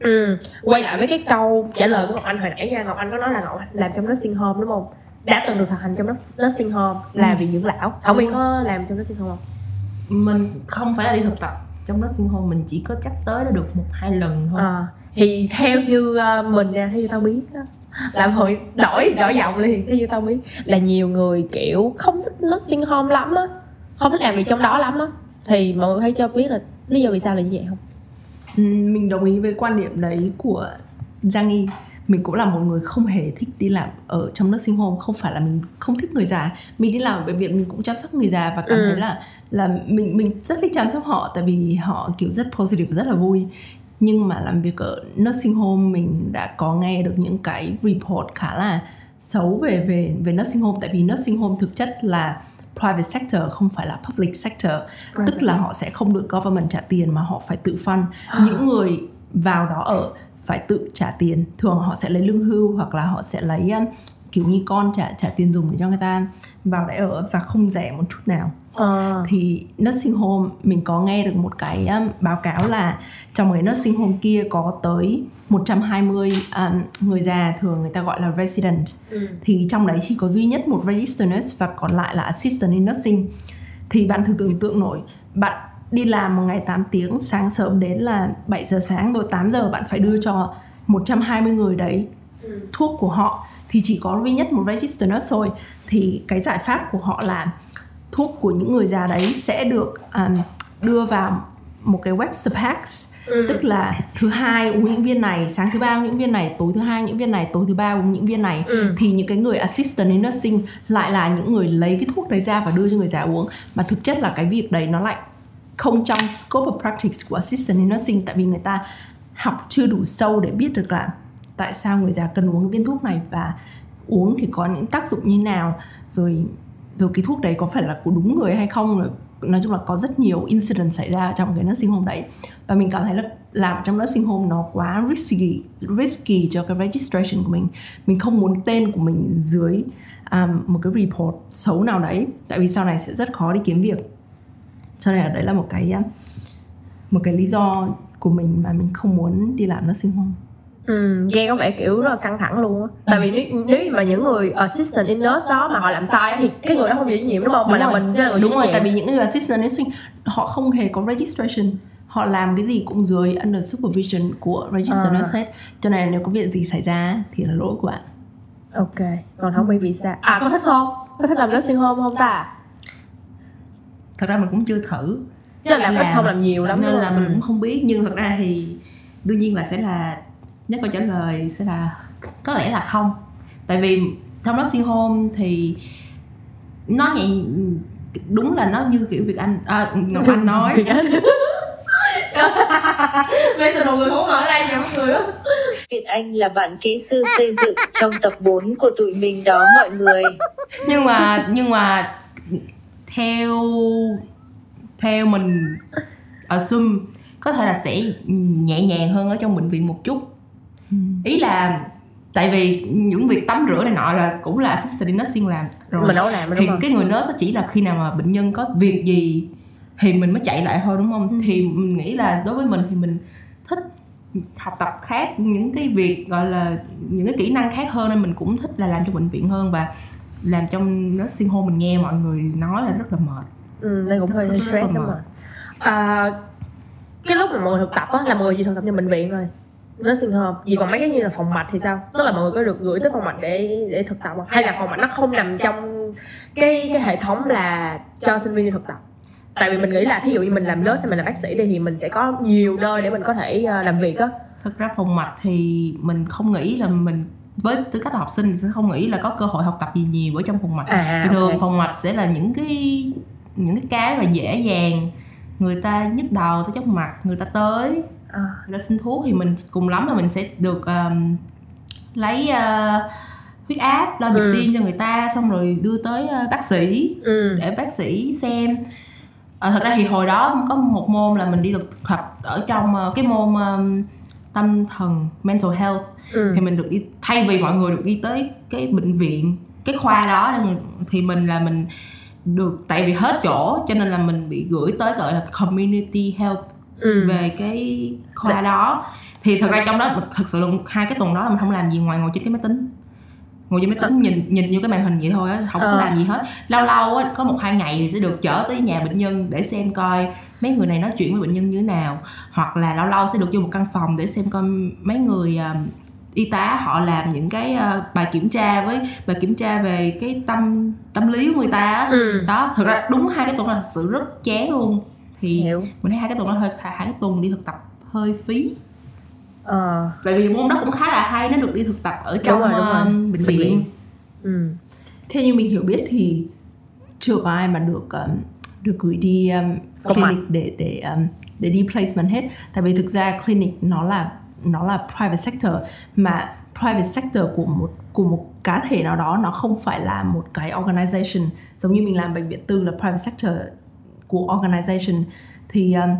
[SPEAKER 1] Ừ. quay lại với cái câu trả lời của ngọc anh hồi nãy nha. Ngọc anh có nói là ngọc anh làm trong nursing home đúng không? Đã từng được thực hành trong nursing home là viện dưỡng lão. Thảo nguyên có làm trong nursing home không?
[SPEAKER 2] Mình không phải là đi thực tập trong nursing home mình chỉ có chắc tới đó được một hai lần thôi.
[SPEAKER 1] À, thì theo như ờ, mình nha, theo như tao biết là hồi đổi đổi giọng liền theo như tao biết là nhiều người kiểu không thích nursing home lắm á không thích làm việc trong đó lắm á. Thì mọi người thấy cho biết là lý do vì sao là như vậy không?
[SPEAKER 3] Ừm, mình đồng ý với quan điểm đấy của Giang Y mình cũng là một người không hề thích đi làm ở trong nursing home không phải là mình không thích người già. Mình đi làm ở bệnh viện mình cũng chăm sóc người già và cảm
[SPEAKER 1] Ừ.
[SPEAKER 3] thấy là là mình mình rất thích chăm sóc họ tại vì họ kiểu rất positive và rất là vui. Nhưng mà làm việc ở nursing home mình đã có nghe được những cái report khá là xấu về về về nursing home. Tại vì nursing home thực chất là private sector không phải là public sector. Tức là họ sẽ không được government trả tiền mà họ phải tự fund. Những người vào đó ở phải tự trả tiền thường họ sẽ lấy lương hưu hoặc là họ sẽ lấy um, kiểu như con trả trả tiền dùng để cho người ta vào đấy ở và không rẻ một chút nào
[SPEAKER 1] Ờ.
[SPEAKER 3] thì nursing home mình có nghe được một cái um, báo cáo là trong cái nursing home kia có tới 120 um, người già thường người ta gọi là resident
[SPEAKER 1] Ừ.
[SPEAKER 3] thì trong đấy chỉ có duy nhất một registered nurse và còn lại là assistant in nursing thì bạn thử tưởng tượng nổi bạn đi làm một ngày 8 tiếng sáng sớm đến là 7 giờ sáng rồi 8 giờ bạn phải đưa cho 120 người đấy thuốc của họ. Thì chỉ có duy nhất một registered nurse thôi. Thì cái giải pháp của họ là thuốc của những người già đấy sẽ được um, đưa vào một cái web surpacks
[SPEAKER 1] Ừ.
[SPEAKER 3] tức là thứ hai uống những viên này sáng thứ ba uống những viên này tối thứ hai những viên này tối thứ ba uống những viên này.
[SPEAKER 1] Ừ.
[SPEAKER 3] thì những cái người assistant in nursing lại là những người lấy cái thuốc đấy ra và đưa cho người già uống. Mà thực chất là cái việc đấy nó lại không trong scope of practice của assistant in nursing tại vì người ta học chưa đủ sâu để biết được là tại sao người già cần uống cái viên thuốc này và uống thì có những tác dụng như nào rồi rồi cái thuốc đấy có phải là của đúng người hay không. Rồi nói chung là có rất nhiều incident xảy ra trong cái nursing home đấy. Và mình cảm thấy là làm trong nursing home nó quá risky risky cho cái registration của mình. Mình không muốn tên của mình dưới um, một cái report xấu nào đấy tại vì sau này sẽ rất khó đi kiếm việc cho nên là đấy là một cái um, một cái lý do của mình mà mình không muốn đi làm nursing home.
[SPEAKER 1] Ừ, nghe có vẻ kiểu rất là căng thẳng luôn á. Tại vì nếu, nếu mà những người assistant in nurse đó mà họ làm sai thì cái người đó không chịu trách nhiệm đúng không? Mà là
[SPEAKER 3] rồi.
[SPEAKER 1] mình sẽ là người
[SPEAKER 3] đúng rồi tại vì những người assistant nursing họ không hề có registration. Họ làm cái gì cũng dưới under supervision của registered
[SPEAKER 1] À.
[SPEAKER 3] nurse hết. Cho nên nếu có việc gì xảy ra thì là lỗi của bạn.
[SPEAKER 1] Ok còn không vì sao? À có thích không? Có thích làm nursing home không ta
[SPEAKER 2] thật ra mình cũng chưa thử.
[SPEAKER 1] Chứ là làm ít không làm nhiều lắm
[SPEAKER 2] nên là mình cũng không biết. Nhưng thật ra thì đương nhiên là sẽ là nhất câu trả lời sẽ là có lẽ là không. Tại vì trong nursing home thì nó nhẹ đúng là nó như kiểu việc anh à, ngọc anh nói.
[SPEAKER 1] Bây giờ mọi người không ở đây nha mọi người
[SPEAKER 4] Việt Anh là bạn kỹ sư xây dựng trong tập 4 của tụi mình đó mọi người.
[SPEAKER 2] nhưng mà nhưng mà theo theo mình assume. Có thể là sẽ nhẹ nhàng hơn ở trong bệnh viện một chút. Ý là tại vì những việc tắm rửa này nọ là cũng là assistant nursing làm rồi.
[SPEAKER 1] Mình đâu làm
[SPEAKER 2] thì
[SPEAKER 1] không?
[SPEAKER 2] cái người nurse chỉ là khi nào mà bệnh nhân có việc gì thì mình mới chạy lại thôi đúng không? Thì mình nghĩ là đối với mình thì mình thích học tập khác những cái việc gọi là những cái kỹ năng khác hơn nên mình cũng thích là làm cho bệnh viện hơn. Và làm trong nursing home mình nghe mọi người nói là rất là mệt.
[SPEAKER 1] Ừ, đây cũng hơi,
[SPEAKER 2] Rất
[SPEAKER 1] stress
[SPEAKER 2] là
[SPEAKER 1] đúng rồi à, cái lúc mà mọi người thực tập á là mọi người chỉ thực tập trong bệnh viện thôi. Nursing home vì còn mấy cái như là phòng mạch thì sao? Tức là mọi người có được gửi tới phòng mạch để để thực tập không? Hay là phòng mạch nó không nằm trong cái cái hệ thống là cho sinh viên đi thực tập? Tại vì mình nghĩ là thí dụ như mình làm nurse hay mình làm bác sĩ đi thì mình sẽ có nhiều nơi để mình có thể ờ, làm việc á.
[SPEAKER 2] Thực ra phòng mạch thì mình không nghĩ là mình với tư cách là học sinh thì sẽ không nghĩ là có cơ hội học tập gì nhiều ở trong phòng mạch.
[SPEAKER 1] À
[SPEAKER 2] thường
[SPEAKER 1] ok.
[SPEAKER 2] phòng mạch sẽ là những cái những cái cái là dễ dàng người ta nhức đầu tới chóng mặt người ta tới
[SPEAKER 1] À,
[SPEAKER 2] người ta xin thuốc thì mình cùng lắm là mình sẽ được um, lấy uh, huyết áp đo nhịp
[SPEAKER 1] Ừ.
[SPEAKER 2] tim cho người ta xong rồi đưa tới uh, bác sĩ
[SPEAKER 1] ừ.
[SPEAKER 2] để bác sĩ xem. À, thật ra thì hồi đó có một môn là mình đi được thực tập ở trong ờ, cái môn um, tâm thần mental health
[SPEAKER 1] ừ.
[SPEAKER 2] Thì mình được đi thay vì mọi người được đi tới cái bệnh viện cái khoa đó mình, thì mình là mình được tại vì hết chỗ cho nên là mình bị gửi tới gọi là community health
[SPEAKER 1] ừ.
[SPEAKER 2] về cái khoa đó. Thì thật ra trong đó thật sự là hai cái tuần đó là mình không làm gì ngoài ngồi trên cái máy tính. Ngồi trên máy tính nhìn nhìn như cái màn hình vậy thôi á không có
[SPEAKER 1] Ờ.
[SPEAKER 2] làm gì hết. Lâu lâu á có một hai ngày thì sẽ được chở tới nhà bệnh nhân để xem coi mấy người này nói chuyện với bệnh nhân như thế nào. Hoặc là lâu lâu sẽ được vô một căn phòng để xem coi mấy người à, y tá họ làm những cái à, bài kiểm tra với bài kiểm tra về cái tâm tâm lý của người ta
[SPEAKER 1] ừ.
[SPEAKER 2] Đó thực ra đúng hai cái tuần là thật sự rất chán luôn. Thì
[SPEAKER 1] hiểu.
[SPEAKER 2] mình thấy hai cái tuần đó hơi hai cái tuần đi thực tập hơi phí.
[SPEAKER 1] Ờ.
[SPEAKER 2] Tại vì môn đó cũng khá là hay nó được đi thực tập ở trong
[SPEAKER 1] rồi, đúng rồi.
[SPEAKER 2] ờ, bệnh
[SPEAKER 1] Bệnh
[SPEAKER 2] viện.
[SPEAKER 1] Ừ.
[SPEAKER 3] Theo như mình hiểu biết thì chưa có ai mà được um, được gửi đi um,
[SPEAKER 1] Công
[SPEAKER 3] clinic để để um, để đi placement hết. Tại vì thực ra clinic nó là nó là private sector mà private sector của một của một cá thể nào đó nó không phải là một cái organization. Giống như mình làm bệnh viện tư là private sector của organization. Thì um,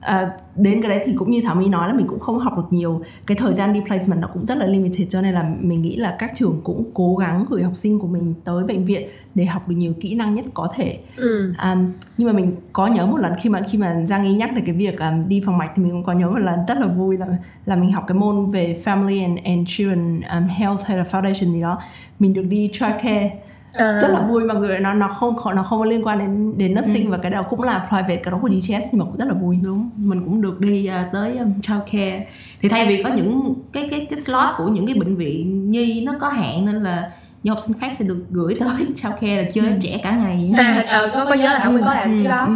[SPEAKER 3] à, đến cái đấy thì cũng như Thảo My nói là mình cũng không học được nhiều. Cái thời gian đi placement nó cũng rất là limited cho nên là mình nghĩ là các trường cũng cố gắng gửi học sinh của mình tới bệnh viện để học được nhiều kỹ năng nhất có thể.
[SPEAKER 1] Ừ.
[SPEAKER 3] Um, nhưng mà mình có nhớ một lần khi mà khi mà Giang y nhắc về cái việc um, đi phòng mạch thì mình cũng có nhớ một lần rất là vui là là mình học cái môn về family and, and children um, health hay là foundation gì đó. Mình được đi childcare
[SPEAKER 1] à,
[SPEAKER 3] rất là vui mọi người nó nó không nó không có liên quan đến đến nursing và cái đó cũng là private cái đó của GTS nhưng mà cũng rất là vui
[SPEAKER 2] đúng mình cũng được đi ờ, tới um, childcare. Thì thay vì có những cái cái cái slot của những cái bệnh viện nhi nó có hạn nên là những học sinh khác sẽ được gửi tới childcare là chơi với trẻ cả ngày.
[SPEAKER 1] À ờ, có có nhớ là không có làm cái đó.
[SPEAKER 2] Ừ.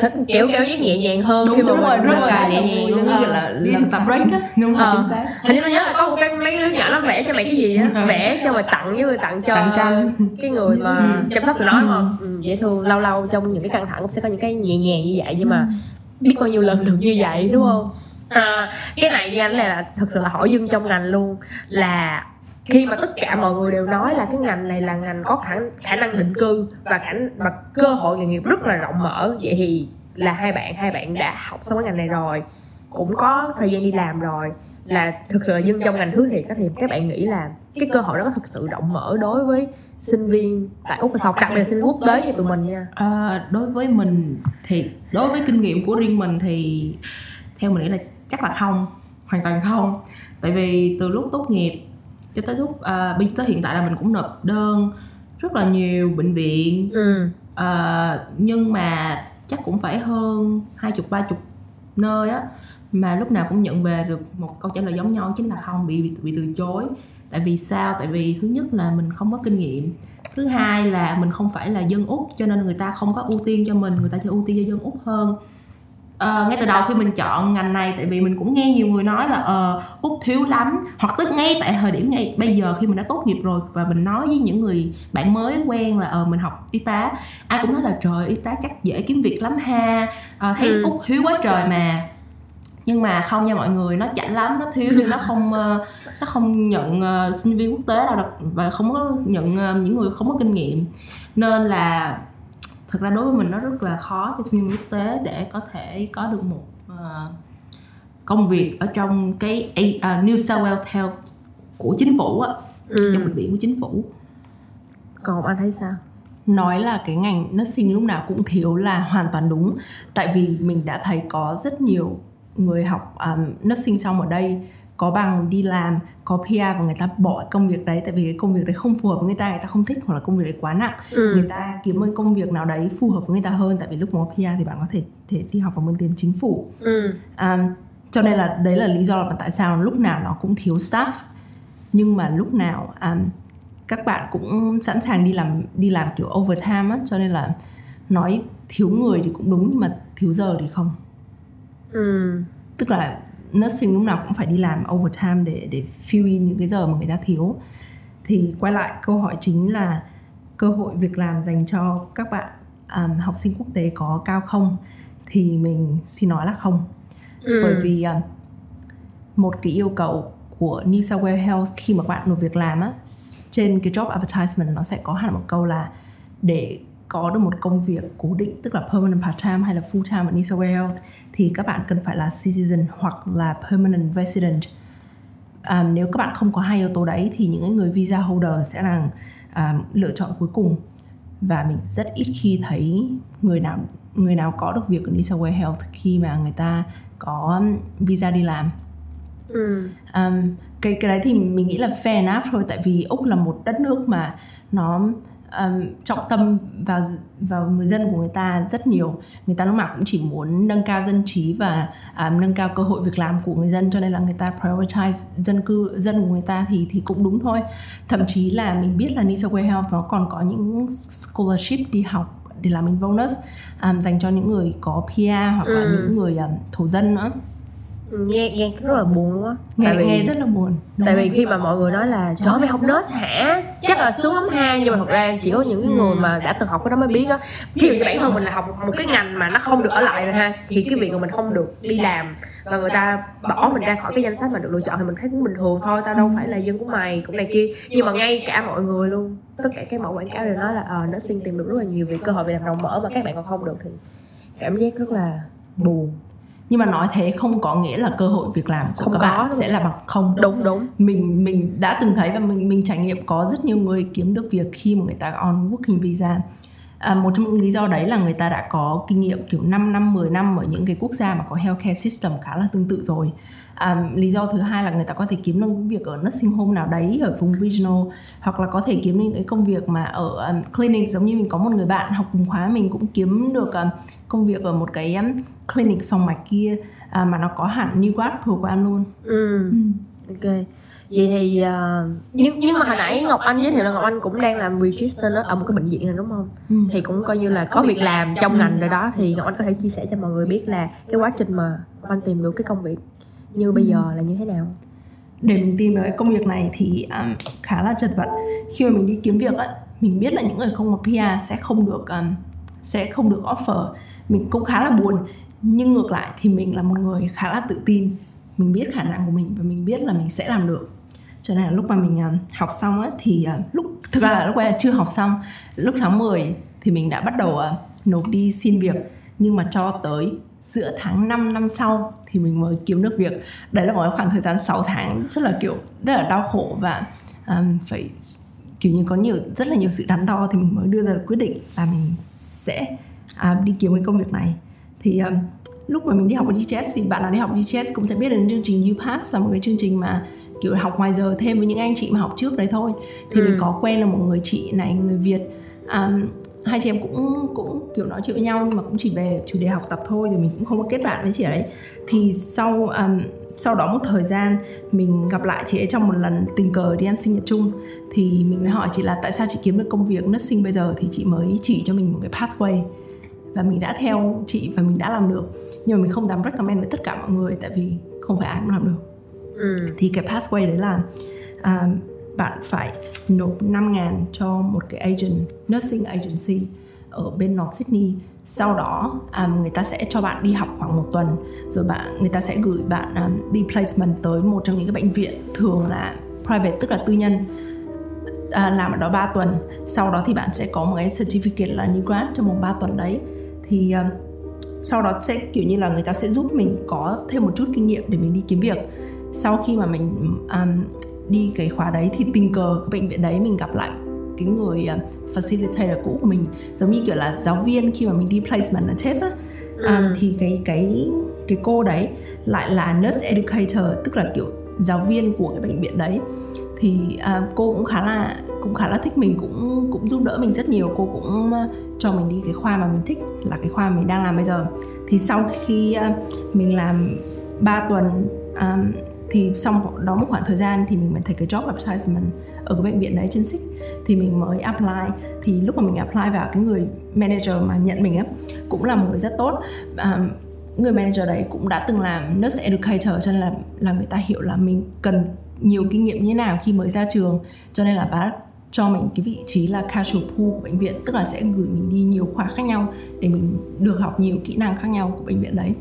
[SPEAKER 1] Thích kiểu kiểu giác nhẹ nhàng hơn
[SPEAKER 2] Đúng,
[SPEAKER 1] khi mà
[SPEAKER 2] đúng rồi,
[SPEAKER 1] mình-
[SPEAKER 2] rất là
[SPEAKER 1] rồi,
[SPEAKER 2] nhẹ nhàng
[SPEAKER 3] giống
[SPEAKER 2] luôn.
[SPEAKER 3] như kiểu là
[SPEAKER 2] đi thực tập
[SPEAKER 3] break á.
[SPEAKER 2] Đúng rồi
[SPEAKER 1] Ờ.
[SPEAKER 2] chính xác.
[SPEAKER 1] Hình như tôi nhớ là có một cái mấy đứa nhỏ nó vẽ cho mày cái gì á. Vẽ cho mày tặng với mày tặng cho
[SPEAKER 2] Tặng tranh.
[SPEAKER 1] cái người mà chăm sóc tụi nó đúng không ừ, dễ thương lâu lâu trong những cái căng thẳng cũng sẽ có những cái nhẹ nhàng như vậy. Nhưng mà biết bao nhiêu lần được như vậy đúng không? À, cái này nha là, là thật sự là hỏi dân trong ngành luôn. Là khi mà tất cả mọi người đều nói là cái ngành này là ngành có khả khả năng định cư và khả và cơ hội nghề nghiệp rất là rộng mở vậy thì là hai bạn hai bạn đã học xong cái ngành này rồi cũng có thời gian đi làm rồi là thực sự là dân trong ngành hướng thiệt thì các bạn nghĩ là cái cơ hội đó có thực sự rộng mở đối với sinh viên tại úc hay không? Đặc biệt là sinh viên quốc tế như tụi mình nha.
[SPEAKER 2] À, đối với mình thì đối với kinh nghiệm của riêng mình thì theo mình nghĩ là chắc là không hoàn toàn không. Tại vì từ lúc tốt nghiệp cho tới lúc uh, bây tới hiện tại là mình cũng nộp đơn rất là nhiều bệnh viện.
[SPEAKER 1] Ừ.
[SPEAKER 2] Ờ, nhưng mà chắc cũng phải hơn hai chục ba chục nơi á mà lúc nào cũng nhận về được một câu trả lời giống nhau chính là không bị bị, bị từ chối. Tại vì sao? Tại vì thứ nhất là mình không có kinh nghiệm. Thứ hai là mình không phải là dân úc cho nên người ta không có ưu tiên cho mình người ta sẽ ưu tiên cho dân úc hơn Ờ, ngay từ đầu khi mình chọn ngành này tại vì mình cũng nghe nhiều người nói là ờ úc thiếu lắm. Hoặc tức ngay tại thời điểm ngay bây giờ khi mình đã tốt nghiệp rồi và mình nói với những người bạn mới quen là ờ mình học y tá ai cũng nói là trời y tá chắc dễ kiếm việc lắm ha. Ờ, thấy
[SPEAKER 1] Ừ.
[SPEAKER 2] úc thiếu quá trời mà. Nhưng mà không nha mọi người nó chảnh lắm nó thiếu nhưng nó không nó không nhận sinh viên quốc tế đặc- và không có nhận những người không có kinh nghiệm. Nên là thật ra đối với mình nó rất là khó cho sinh viên quốc tế để có thể có được một ờ, công việc ở trong cái ờ, New South Wales Health của chính phủ á
[SPEAKER 1] ừ.
[SPEAKER 2] trong bệnh viện của chính phủ.
[SPEAKER 1] Còn anh thấy sao?
[SPEAKER 3] Nói là cái ngành nursing lúc nào cũng thiếu là hoàn toàn đúng. Tại vì mình đã thấy có rất nhiều người học um, nursing xong ở đây có bằng đi làm có PR và người ta bỏ công việc đấy tại vì cái công việc đấy không phù hợp với người ta người ta không thích hoặc là công việc đấy quá nặng
[SPEAKER 1] ừ.
[SPEAKER 3] người ta kiếm một công việc nào đấy phù hợp với người ta hơn tại vì lúc mà có PR thì bạn có thể thể đi học và mượn tiền chính phủ
[SPEAKER 1] Ừ.
[SPEAKER 3] um, cho nên là đấy là lý do là tại sao lúc nào nó cũng thiếu staff nhưng mà lúc nào um, các bạn cũng sẵn sàng đi làm đi làm kiểu overtime á cho nên là nói thiếu người thì cũng đúng nhưng mà thiếu giờ thì không
[SPEAKER 1] Ừ.
[SPEAKER 3] tức là nursing lúc nào cũng phải đi làm overtime để để fill in những cái giờ mà người ta thiếu. Thì quay lại câu hỏi chính là cơ hội việc làm dành cho các bạn um, học sinh quốc tế có cao không? Thì mình xin nói là không.
[SPEAKER 1] Ừ.
[SPEAKER 3] bởi vì um, một cái yêu cầu của New South Wales Health khi mà bạn nộp việc làm á trên cái job advertisement nó sẽ có hẳn một câu là để có được một công việc cố định tức là permanent part time hay là full time ở New South Wales Health thì các bạn cần phải là citizen hoặc là permanent resident. Um, nếu các bạn không có hai yếu tố đấy thì những người visa holder sẽ là um, lựa chọn cuối cùng. Và mình rất ít khi thấy người nào người nào có được việc ở New South Wales Health khi mà người ta có visa đi làm.
[SPEAKER 1] Ừ.
[SPEAKER 3] um, cái cái đấy thì mình nghĩ là fair enough thôi tại vì úc là một đất nước mà nó um, trọng tâm vào vào người dân của người ta rất nhiều. Người ta lúc nào cũng chỉ muốn nâng cao dân trí và um, nâng cao cơ hội việc làm của người dân cho nên là người ta prioritize dân cư dân của người ta thì thì cũng đúng thôi. Thậm chí là mình biết là Wales Health nó còn có những scholarship đi học để làm in bonus um, dành cho những người có PR hoặc là
[SPEAKER 1] Ừ.
[SPEAKER 3] những người um, thổ dân nữa
[SPEAKER 1] nghe nghe rất là buồn luôn á.
[SPEAKER 3] Nghe
[SPEAKER 1] tại vì
[SPEAKER 3] nghe rất là buồn. Đúng
[SPEAKER 1] tại vì khi mà mọi người nói là trời ơi, mày học nurse hả? Chắc là sướng lắm ha nhưng mà thật ra chỉ có những cái người mà đã từng học cái đó mới biết á. Ví dụ như bản thân mình là học một cái ngành mà nó không được ở lại rồi ha thì cái việc mà mình không được đi làm và người ta bỏ mình ra khỏi cái danh sách mà được lựa chọn thì mình thấy cũng bình thường thôi tao đâu phải là dân của mày cũng này kia. Nhưng mà ngay cả mọi người luôn tất cả các mẫu quảng cáo đều nói là ờ nó xin tìm được rất là nhiều việc cơ hội việc làm rộng mở mà các bạn còn không được. Thì cảm giác rất là buồn
[SPEAKER 3] nhưng mà nói thế không có nghĩa là cơ hội việc làm của
[SPEAKER 1] Không
[SPEAKER 3] các
[SPEAKER 1] có,
[SPEAKER 3] bạn
[SPEAKER 1] đúng
[SPEAKER 3] sẽ là bằng không.
[SPEAKER 1] Đúng đúng.
[SPEAKER 3] Mình mình đã từng thấy và mình mình trải nghiệm có rất nhiều người kiếm được việc khi mà người ta on working visa. À, một trong những lý do đấy là người ta đã có kinh nghiệm kiểu 5 năm 10 năm ở những cái quốc gia mà có healthcare system khá là tương tự rồi à, lý do thứ hai là người ta có thể kiếm được việc ở nursing home nào đấy ở vùng regional hoặc là có thể kiếm những cái công việc mà ở um, clinic. Giống như mình có một người bạn học cùng khóa mình cũng kiếm được um, công việc ở một cái um, clinic phòng mạch kia à, mà nó có hẳn new grad program luôn.
[SPEAKER 1] Ừ. Ok. Vậy thì uh, nhưng nhưng mà hồi nãy ngọc anh giới thiệu là ngọc anh cũng đang làm register ở một cái bệnh viện này đúng không?
[SPEAKER 3] Ừ.
[SPEAKER 1] thì cũng coi như là có việc làm trong ngành rồi đó. Thì ngọc anh có thể chia sẻ cho mọi người biết là cái quá trình mà ngọc anh tìm được cái công việc như bây giờ là như thế nào?
[SPEAKER 3] Để mình tìm được cái công việc này thì um, khá là chật vật. Khi mà mình đi kiếm việc á mình biết là những người không có PR sẽ không được um, sẽ không được offer. Mình cũng khá là buồn nhưng ngược lại thì mình là một người khá là tự tin. Mình biết khả năng của mình và mình biết là mình sẽ làm được. Cho nên là lúc mà mình um, học xong á thì uh, lúc thực ra là lúc ấy là chưa học xong. Lúc tháng 10 thì mình đã bắt đầu uh, nộp đi xin việc. Nhưng mà cho tới giữa tháng 5 năm sau thì mình mới kiếm được việc. Đấy là một khoảng thời gian 6 tháng rất là kiểu rất là đau khổ và um, phải kiểu như có nhiều rất là nhiều sự đắn đo thì mình mới đưa ra được quyết định là mình sẽ à, đi kiếm cái công việc này. Thì um, lúc mà mình đi học ở GTS thì bạn nào đi học GTS cũng sẽ biết đến chương trình UPass là một cái chương trình mà kiểu học ngoài giờ thêm với những anh chị mà học trước đấy thôi. Thì
[SPEAKER 1] Ừ.
[SPEAKER 3] mình có quen là một người chị này người Việt. Um, hai chị em cũng cũng kiểu nói chuyện với nhau nhưng mà cũng chỉ về chủ đề học tập thôi thì mình cũng không có kết bạn với chị ấy thì sau um, sau đó một thời gian mình gặp lại chị ấy trong một lần tình cờ đi ăn sinh nhật chung thì mình mới hỏi chị là tại sao chị kiếm được công việc nursing bây giờ? Thì chị mới chỉ cho mình một cái pathway và mình đã theo chị và mình đã làm được. Nhưng mà mình không dám recommend với tất cả mọi người tại vì không phải ai cũng làm được.
[SPEAKER 1] Ừ.
[SPEAKER 3] Thì cái pathway đấy là à, bạn phải nộp 5 ngàn cho một cái agent nursing agency ở bên North Sydney. Sau đó um, người ta sẽ cho bạn đi học khoảng một tuần rồi bạn người ta sẽ gửi bạn um, đi placement tới một trong những cái bệnh viện thường là private tức là tư nhân à, làm ở đó 3 tuần. Sau đó thì bạn sẽ có một cái certificate là new grad trong vòng 3 tuần đấy. Thì um, sau đó sẽ kiểu như là người ta sẽ giúp mình có thêm một chút kinh nghiệm để mình đi kiếm việc. Sau khi mà mình um, đi cái khóa đấy thì tình cờ bệnh viện đấy mình gặp lại cái người uh, facilitator cũ của mình. Giống như kiểu là giáo viên khi mà mình đi placement ở TAFE á. Um, thì cái cái cái cô đấy lại là nurse educator tức là kiểu giáo viên của cái bệnh viện đấy. Thì uh, cô cũng khá là cũng khá là thích mình cũng cũng giúp đỡ mình rất nhiều. Cô cũng uh, cho mình đi cái khoa mà mình thích là cái khoa mình đang làm bây giờ. Thì sau khi uh, mình làm 3 tuần um, thì xong đó một khoảng thời gian thì mình mới thấy cái job advertisement ở cái bệnh viện đấy trên xích thì mình mới apply. Thì lúc mà mình apply vào cái người manager mà nhận mình á cũng là một người rất tốt. À, người manager đấy cũng đã từng làm nurse educator cho nên là là người ta hiểu là mình cần nhiều kinh nghiệm như thế nào khi mới ra trường. Cho nên là bà cho mình cái vị trí là casual pool của bệnh viện tức là sẽ gửi mình đi nhiều khoa khác nhau để mình được học nhiều kỹ năng khác nhau của bệnh viện đấy.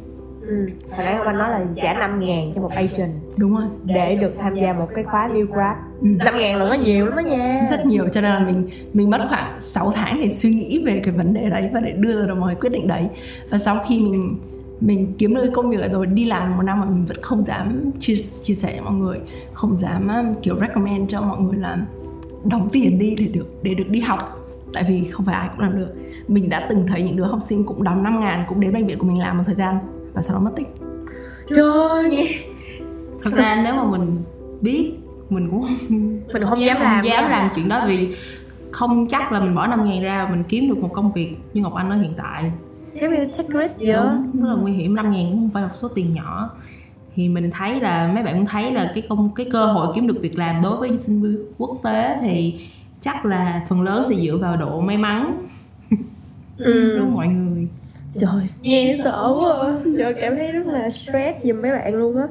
[SPEAKER 1] Ừ. Hồi nãy anh nói là trả 5 ngàn cho một agent
[SPEAKER 3] đúng rồi
[SPEAKER 1] để được tham gia một cái khóa new grad.
[SPEAKER 3] Ừ.
[SPEAKER 1] 5 ngàn là nó nhiều lắm đó nha.
[SPEAKER 3] rất nhiều cho nên là mình mình mất khoảng 6 tháng để suy nghĩ về cái vấn đề đấy và để đưa ra một cái quyết định đấy và sau khi mình mình kiếm được công việc rồi đi làm một năm mà mình vẫn không dám chia chia sẻ với mọi người không dám um, kiểu recommend cho mọi người là đóng tiền đi để được để được đi học tại vì không phải ai cũng làm được mình đã từng thấy những đứa học sinh cũng đóng 5 ngàn cũng đến bệnh viện của mình làm một thời gian và sau đó mất tích.
[SPEAKER 1] Trời ơi, nghe.
[SPEAKER 2] Thật ra nếu mà mình biết mình cũng
[SPEAKER 1] mình không dám làm.
[SPEAKER 2] không dám làm chuyện đó vì không chắc là mình bỏ 5 ngàn ra mình kiếm được một công việc như Ngọc Anh ở hiện tại.
[SPEAKER 1] Giống như take risk vậy.
[SPEAKER 2] Đúng, rất là nguy hiểm. 5 ngàn cũng không phải là một số tiền nhỏ. Thì mình thấy là mấy bạn cũng thấy là cái công cái cơ hội kiếm được việc làm đối với sinh viên quốc tế thì chắc là phần lớn sẽ dựa vào độ may mắn.
[SPEAKER 1] Ừ.
[SPEAKER 2] với mọi người
[SPEAKER 1] Trời, nghe sợ quá. Trời, cảm thấy rất là stress giùm mấy bạn luôn á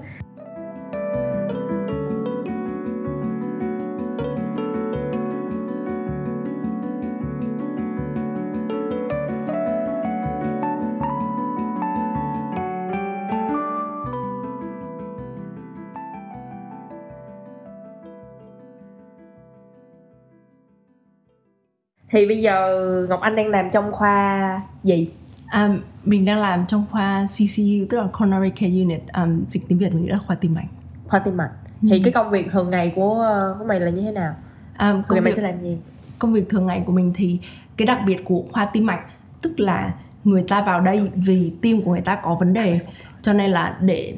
[SPEAKER 1] Thì bây giờ Ngọc Anh đang làm trong khoa gì?
[SPEAKER 3] À, mình đang làm trong khoa CCU tức là Coronary Care Unit um, dịch tiếng Việt mình nghĩ là khoa tim mạch
[SPEAKER 1] Khoa tim mạch Thì cái công việc thường ngày của ờ, của mày là như thế nào?
[SPEAKER 3] um, công
[SPEAKER 1] ngày mày
[SPEAKER 3] việc
[SPEAKER 1] sẽ làm gì?
[SPEAKER 3] công việc thường ngày của mình thì cái đặc biệt của khoa tim mạch tức là người ta vào đây vì tim của người ta có vấn đề cho nên là để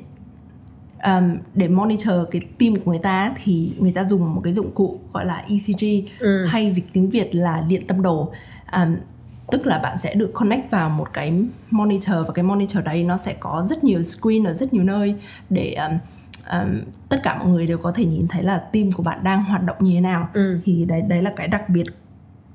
[SPEAKER 3] um, để monitor cái tim của người ta thì người ta dùng một cái dụng cụ gọi là ECG
[SPEAKER 1] Ừ.
[SPEAKER 3] hay dịch tiếng Việt là điện tâm đồ um, tức là bạn sẽ được connect vào một cái monitor và cái monitor đấy nó sẽ có rất nhiều screen ở rất nhiều nơi để um, um, tất cả mọi người đều có thể nhìn thấy là tim của bạn đang hoạt động như thế nào
[SPEAKER 1] Ừ.
[SPEAKER 3] thì đấy đấy là cái đặc biệt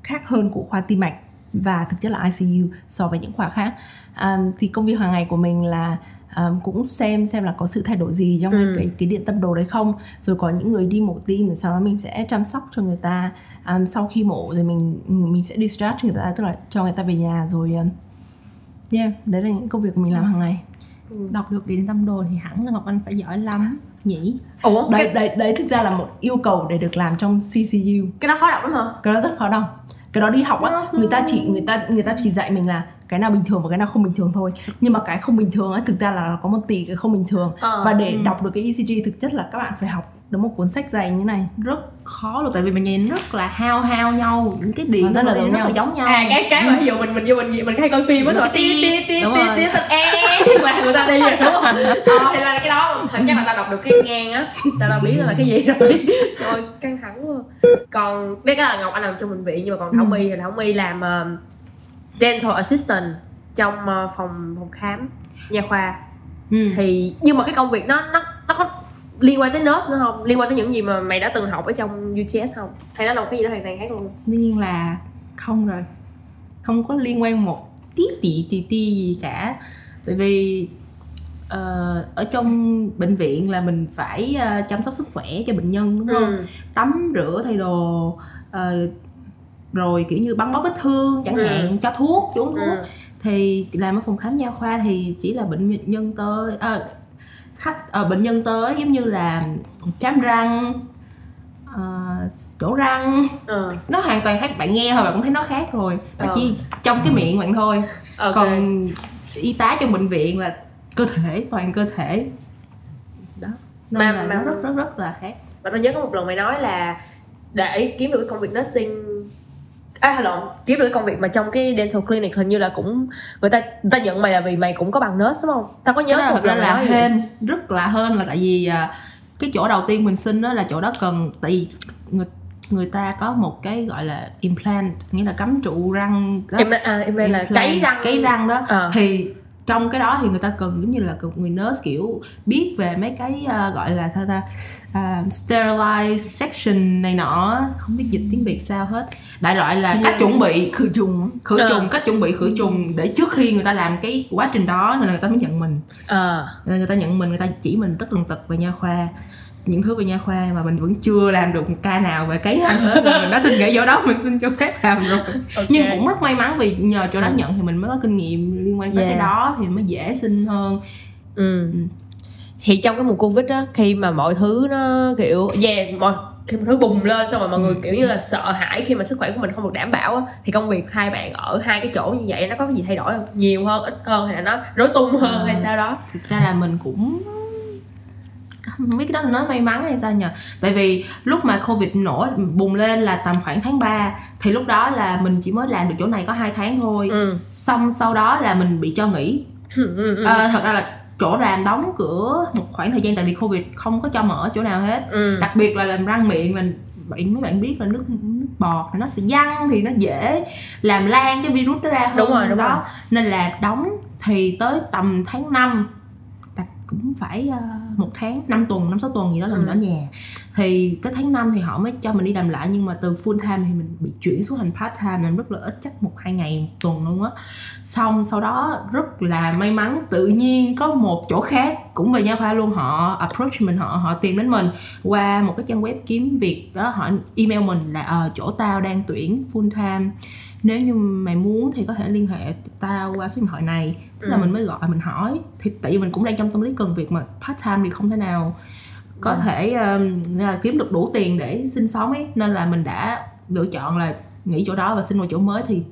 [SPEAKER 3] khác hơn của khoa tim mạch và thực chất là ICU so với những khoa khác um, thì công việc hàng ngày của mình là um, cũng xem xem là có sự thay đổi gì trong
[SPEAKER 1] Ừ.
[SPEAKER 3] cái cái điện tâm đồ đấy không. Rồi có những người đi mổ tim rồi sau đó mình sẽ chăm sóc cho người ta. Um, sau khi mổ rồi mình mình sẽ discharge người ta tức là cho người ta về nhà rồi um, yeah đấy là những công việc mình làm hàng ngày.
[SPEAKER 2] Đọc được điện tâm đồ thì hẳn là Ngọc Anh phải giỏi lắm nhỉ?
[SPEAKER 1] Ủa,
[SPEAKER 3] đấy
[SPEAKER 1] cái,
[SPEAKER 3] đấy đấy thực ra là một yêu cầu để được làm trong CCU
[SPEAKER 1] cái đó khó đọc lắm hả?
[SPEAKER 3] cái đó rất khó đọc. Cái đó đi học á người ta chỉ người ta người ta chỉ dạy mình là cái nào bình thường và cái nào không bình thường thôi nhưng mà cái không bình thường á thực ra là có một tỷ cái không bình thường
[SPEAKER 1] Ờ.
[SPEAKER 3] và để đọc được cái ECG thực chất là các bạn phải học được một cuốn sách dày như này
[SPEAKER 2] rất khó luôn tại vì mình nhìn rất là hao hao nhau những cái điện
[SPEAKER 3] Nó rất là giống nhau.
[SPEAKER 2] giống nhau
[SPEAKER 1] À cái cái mà ví dụ mình mình vô mình mình hay coi phim á
[SPEAKER 2] Đúng
[SPEAKER 1] rồi tia
[SPEAKER 2] Đúng
[SPEAKER 1] tia
[SPEAKER 2] rồi.
[SPEAKER 1] tia xong e là người ta đi rồi đúng không? Ờ thì là cái đó thật chắc là tao đọc được cái ngang á, tao tao biết là cái gì rồi. Rồi căng thẳng quá. Còn đây cái là Ngọc Anh làm trong bệnh viện nhưng mà còn Thảo
[SPEAKER 3] Ừ.
[SPEAKER 1] My thì Thảo My làm um, dental assistant trong uh, phòng phòng khám nha khoa.
[SPEAKER 2] Ừ.
[SPEAKER 1] thì nhưng mà cái công việc nó nó nó có liên quan tới nurse nữa không? Liên quan tới những gì mà mày đã từng học ở trong UTS không? Hay nó là một cái gì đó hoàn toàn khác luôn?
[SPEAKER 2] Tuy nhiên là không rồi. Không có liên quan một tí tị tì ti gì cả. Tại vì ờ, ở trong bệnh viện là mình phải ờ, chăm sóc sức khỏe cho bệnh nhân đúng không?
[SPEAKER 1] Ừ.
[SPEAKER 2] tắm rửa thay đồ ờ, rồi kiểu như băng bó vết thương chẳng
[SPEAKER 1] Ừ.
[SPEAKER 2] hạn cho thuốc uống thuốc.
[SPEAKER 1] Ừ.
[SPEAKER 2] thì làm ở phòng khám nha khoa thì chỉ là bệnh nhân tới à, khách ờ, bệnh nhân tới giống như là chám răng ờ, chỗ răng.
[SPEAKER 1] Ờ,
[SPEAKER 2] nó hoàn toàn khác bạn nghe thôi bạn cũng thấy nó khác rồi. Nó
[SPEAKER 1] Ờ.
[SPEAKER 2] chỉ trong cái miệng bạn thôi.
[SPEAKER 1] Ok.
[SPEAKER 2] còn y tá trong bệnh viện là cơ thể toàn cơ thể. Đó. Nên
[SPEAKER 1] Mà-
[SPEAKER 2] là
[SPEAKER 1] mà-
[SPEAKER 2] nó rất rất rất là khác.
[SPEAKER 1] và tôi nhớ có một lần mày nói là để kiếm được cái công việc nursing à lộn kiếm được cái công việc mà trong cái dental clinic hình như là cũng người ta người ta nhận mày là vì mày cũng có bằng nurse đúng không? Tao có nhớ
[SPEAKER 2] Cái
[SPEAKER 1] một
[SPEAKER 2] thật ra là hên rất là hên là tại vì à, cái chỗ đầu tiên mình xin đó là chỗ đó cần tại vì người người ta có một cái gọi là implant nghĩa là cắm trụ răng đó.
[SPEAKER 1] em à, em là cấy răng.
[SPEAKER 2] cấy răng đó.
[SPEAKER 1] Ờ.
[SPEAKER 2] thì trong cái đó thì người ta cần giống như là cần người nurse kiểu biết về mấy cái à, gọi là sao ta uh, sterilize section này nọ. Không biết dịch tiếng việt sao hết. Đại loại là cách chuẩn bị.
[SPEAKER 3] khử trùng
[SPEAKER 2] khử
[SPEAKER 1] Ờ.
[SPEAKER 2] trùng cách chuẩn bị khử trùng để trước khi người ta làm cái quá trình đó nên là người ta mới nhận mình.
[SPEAKER 1] À
[SPEAKER 2] nên người ta nhận mình người ta chỉ mình tất tần tật về nha khoa những thứ về nha khoa mà mình vẫn chưa làm được một ca nào về hết nên mình đã xin nghỉ chỗ đó mình xin chỗ khác làm rồi nhưng cũng rất may mắn vì nhờ chỗ đó
[SPEAKER 1] Ừ.
[SPEAKER 2] nhận thì mình mới có kinh nghiệm liên quan tới
[SPEAKER 1] Yeah.
[SPEAKER 2] cái đó thì mới dễ xin hơn
[SPEAKER 1] ừ. thì trong cái mùa covid á khi mà mọi thứ nó kiểu yeah mọi khi mọi thứ bùng lên xong rồi mọi người
[SPEAKER 2] Ừ.
[SPEAKER 1] kiểu như là sợ hãi khi mà sức khỏe của mình không được đảm bảo á thì công việc hai bạn ở hai cái chỗ như vậy nó có cái gì thay đổi không nhiều hơn ít hơn hay là nó rối tung hơn
[SPEAKER 2] Ờ.
[SPEAKER 1] hay sao đó
[SPEAKER 2] thực ra là mình cũng không biết cái đó là nói may mắn hay sao nhờ tại vì lúc mà covid nổ bùng lên là tầm khoảng tháng 3 thì lúc đó là mình chỉ mới làm được chỗ này có hai tháng thôi
[SPEAKER 1] ừ.
[SPEAKER 2] xong sau đó là mình bị cho nghỉ. Ờ, thật ra là chỗ làm đóng cửa một khoảng thời gian tại vì covid không có cho mở chỗ nào hết
[SPEAKER 1] ừ.
[SPEAKER 2] đặc biệt là làm răng miệng là bạn mấy bạn biết là nước nước bọt nó sẽ văng thì nó dễ làm lan cái virus đó ra hơn
[SPEAKER 1] Đúng rồi, đúng
[SPEAKER 2] đó
[SPEAKER 1] rồi.
[SPEAKER 2] nên là đóng thì tới tầm tháng 5 là cũng phải ờ, một tháng 5 tuần năm sáu tuần gì đó là mình
[SPEAKER 1] Ừ.
[SPEAKER 2] ở nhà. Thì tới tháng 5 thì họ mới cho mình đi làm lại nhưng mà từ full time thì mình bị chuyển xuống thành part time làm rất là ít chắc một hai ngày một tuần luôn á. Xong sau đó rất là may mắn tự nhiên có một chỗ khác cũng về nha khoa luôn họ approach mình họ họ tìm đến mình qua một cái trang web kiếm việc đó họ email mình là ờ chỗ tao đang tuyển full time nếu như mày muốn thì có thể liên hệ tao qua số điện thoại này là
[SPEAKER 1] Ừ.
[SPEAKER 2] mình mới gọi mình hỏi thì tại vì mình cũng đang trong tâm lý cần việc mà part time thì không thể nào có
[SPEAKER 1] Ừ.
[SPEAKER 2] thể um, là kiếm được đủ tiền để sinh sống ấy nên là mình đã lựa chọn là nghỉ chỗ đó và xin vào chỗ mới thì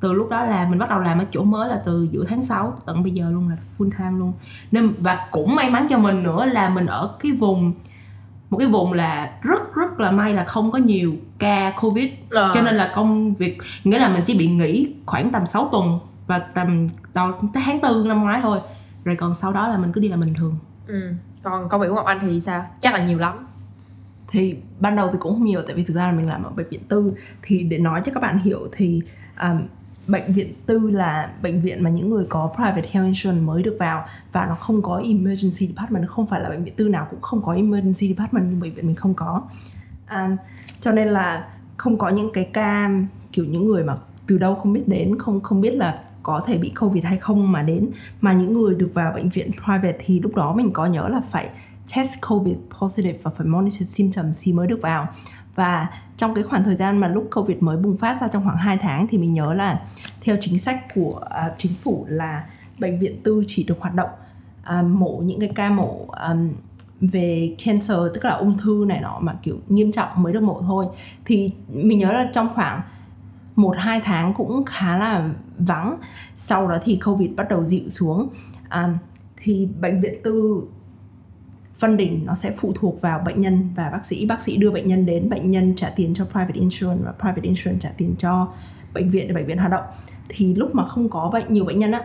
[SPEAKER 2] từ lúc đó là mình bắt đầu làm ở chỗ mới là từ giữa tháng 6 tận bây giờ luôn là full time luôn nên và cũng may mắn cho mình nữa là mình ở cái vùng một cái vùng là rất rất là may là không có nhiều ca covid.
[SPEAKER 1] Ờ.
[SPEAKER 2] cho nên là công việc nghĩa là mình chỉ bị nghỉ khoảng tầm 6 tuần và tầm đầu tới tháng tư năm ngoái thôi. Rồi còn sau đó là mình cứ đi làm bình thường.
[SPEAKER 1] Ừ. còn công việc của ngọc anh thì sao? Chắc là nhiều lắm.
[SPEAKER 3] Thì ban đầu thì cũng không nhiều tại vì thực ra là mình làm ở bệnh viện tư. Thì để nói cho các bạn hiểu thì um, bệnh viện tư là bệnh viện mà những người có private health insurance mới được vào và nó không có emergency department không phải là bệnh viện tư nào cũng không có emergency department nhưng bệnh viện mình không có. Um, cho nên là không có những cái ca kiểu những người mà từ đâu không biết đến không không biết là có thể bị covid hay không mà đến. Mà những người được vào bệnh viện private thì lúc đó mình có nhớ là phải test covid positive và phải monitor symptoms thì mới được vào và trong cái khoảng thời gian mà lúc covid mới bùng phát ra trong khoảng 2 tháng thì mình nhớ là theo chính sách của à, chính phủ là bệnh viện tư chỉ được hoạt động à, mổ những cái ca mổ um, về cancer tức là ung thư này nọ mà kiểu nghiêm trọng mới được mổ thôi. Thì mình nhớ là trong khoảng một hai tháng cũng khá là vắng. Sau đó thì covid bắt đầu dịu xuống. À, thì bệnh viện tư funding nó sẽ phụ thuộc vào bệnh nhân và bác sĩ. Bác sĩ đưa bệnh nhân đến bệnh nhân trả tiền cho private insurance và private insurance trả tiền cho bệnh viện để bệnh viện hoạt động. Thì lúc mà không có bệnh nhiều bệnh nhân á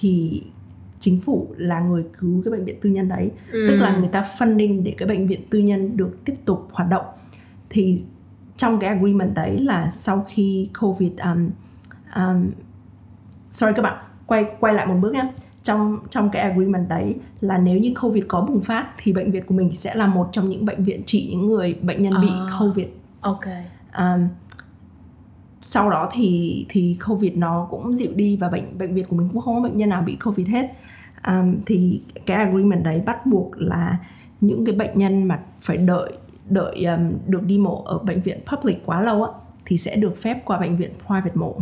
[SPEAKER 3] thì chính phủ là người cứu cái bệnh viện tư nhân đấy.
[SPEAKER 1] Ừ.
[SPEAKER 3] tức là người ta funding để cái bệnh viện tư nhân được tiếp tục hoạt động. Thì trong cái agreement đấy là sau khi covid um, um, sorry các bạn quay quay lại một bước nhé trong trong cái agreement đấy là nếu như covid có bùng phát thì bệnh viện của mình sẽ là một trong những bệnh viện trị những người bệnh nhân bị
[SPEAKER 1] À.
[SPEAKER 3] covid.
[SPEAKER 1] ok.
[SPEAKER 3] Um, sau đó thì thì covid nó cũng dịu đi và bệnh bệnh viện của mình cũng không có bệnh nhân nào bị covid hết. Um, thì cái agreement đấy bắt buộc là những cái bệnh nhân mà phải đợi đợi um, được đi mổ ở bệnh viện public quá lâu á thì sẽ được phép qua bệnh viện private mổ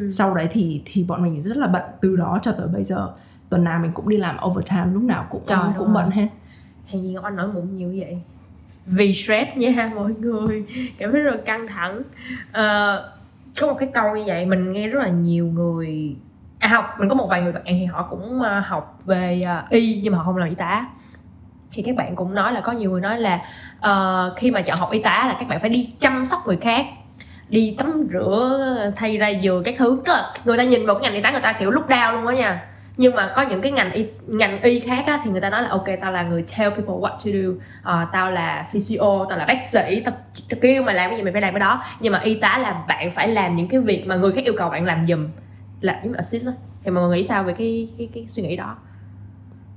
[SPEAKER 1] Ừ.
[SPEAKER 3] sau đấy thì thì bọn mình rất là bận từ đó cho tới bây giờ. Tuần nào mình cũng đi làm overtime lúc nào cũng
[SPEAKER 1] Trời
[SPEAKER 3] cũng
[SPEAKER 1] ơi.
[SPEAKER 3] bận hết.
[SPEAKER 1] Hay gì Ngọc Anh nổi mụn nhiều vậy. Vì stress nha mọi người. Cảm thấy rất là căng thẳng. Ờ, Có một cái câu như vậy Mình nghe rất là nhiều người À học, mình có một vài người bạn thì họ cũng à, học về à, y Nhưng mà họ không làm y tá. Thì các bạn cũng nói là có nhiều người nói là ờ, khi mà chọn học y tá là các bạn phải đi chăm sóc người khác đi tắm rửa thay ra giường các thứ. Tức là người ta nhìn vào cái ngành y tá người ta kiểu lúc đau luôn đó nha. Nhưng mà có những cái ngành y ngành y khác á, thì người ta nói là ok tao là người tell people what to do. Uh, tao là physio tao là bác sĩ tao, tao kêu mày làm cái gì mày phải làm cái đó. Nhưng mà y tá là bạn phải làm những cái việc mà người khác yêu cầu bạn làm giùm. Là giống assist á. Thì mọi người nghĩ sao về cái cái cái suy nghĩ đó?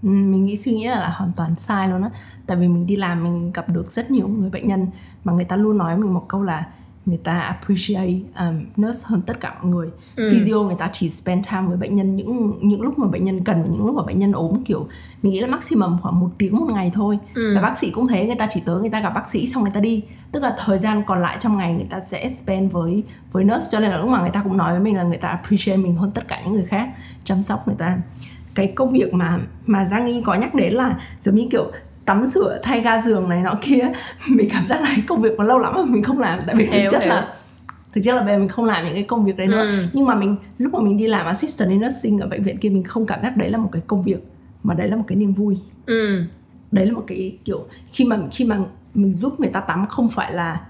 [SPEAKER 3] Ừ, mình nghĩ suy nghĩ là, là hoàn toàn sai luôn á. Tại vì mình đi làm mình gặp được rất nhiều người bệnh nhân mà người ta luôn nói mình một câu là người ta appreciate um, nurse hơn tất cả mọi người.
[SPEAKER 1] Ừ.
[SPEAKER 3] physio người ta chỉ spend time với bệnh nhân những những lúc mà bệnh nhân cần và những lúc mà bệnh nhân ốm kiểu mình nghĩ là maximum khoảng một tiếng một ngày thôi.
[SPEAKER 1] Ừ.
[SPEAKER 3] và bác sĩ cũng thế người ta chỉ tới người ta gặp bác sĩ xong người ta đi. Tức là thời gian còn lại trong ngày người ta sẽ spend với với nurse. Cho nên là lúc mà người ta cũng nói với mình là người ta appreciate mình hơn tất cả những người khác chăm sóc người ta. Cái công việc mà mà Giang Nghi có nhắc đến là giống như kiểu tắm rửa thay ga giường này nọ kia. Mình cảm giác là công việc mà lâu lắm mà mình không làm. Tại vì thực chất
[SPEAKER 1] hiểu.
[SPEAKER 3] là thực chất là bây giờ mình không làm những cái công việc đấy nữa.
[SPEAKER 1] Ừ.
[SPEAKER 3] nhưng mà mình lúc mà mình đi làm assistant in nursing ở bệnh viện kia mình không cảm giác đấy là một cái công việc mà đấy là một cái niềm vui.
[SPEAKER 1] Ừ.
[SPEAKER 3] Đấy là một cái kiểu khi mà khi mà mình giúp người ta tắm không phải là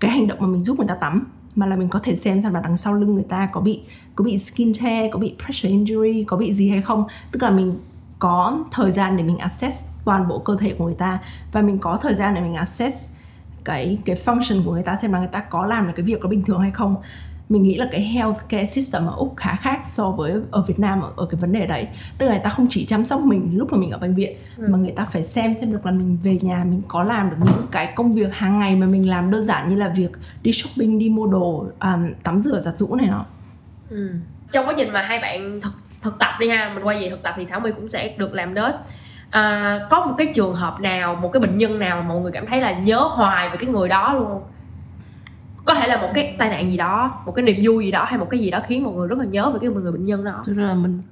[SPEAKER 3] cái hành động mà mình giúp người ta tắm mà là mình có thể xem xem là đằng sau lưng người ta có bị có bị skin tear có bị pressure injury có bị gì hay không. Tức là mình có thời gian để mình assess toàn bộ cơ thể của người ta và mình có thời gian để mình assess cái cái function của người ta xem là người ta có làm được cái việc đó bình thường hay không. Mình nghĩ là cái healthcare system ở úc khá khác so với ở việt nam ở, ở cái vấn đề đấy. Tức là người ta không chỉ chăm sóc mình lúc mà mình ở bệnh viện mà người ta phải xem xem được là mình về nhà mình có làm được những cái công việc hàng ngày mà mình làm đơn giản như là việc đi shopping đi mua đồ um, tắm rửa giặt giũ này nọ.
[SPEAKER 1] Ừ. trong quá trình mà hai bạn thực thực tập đi ha mình quay về thực tập thì thảo my cũng sẽ được làm nurse. À, có một cái trường hợp nào một cái bệnh nhân nào mà mọi người cảm thấy là nhớ hoài về cái người đó luôn không? có thể là một cái tai nạn gì đó một cái niềm vui gì đó hay một cái gì đó khiến mọi người rất là nhớ về cái người bệnh nhân đó?
[SPEAKER 2] Thực ra là mình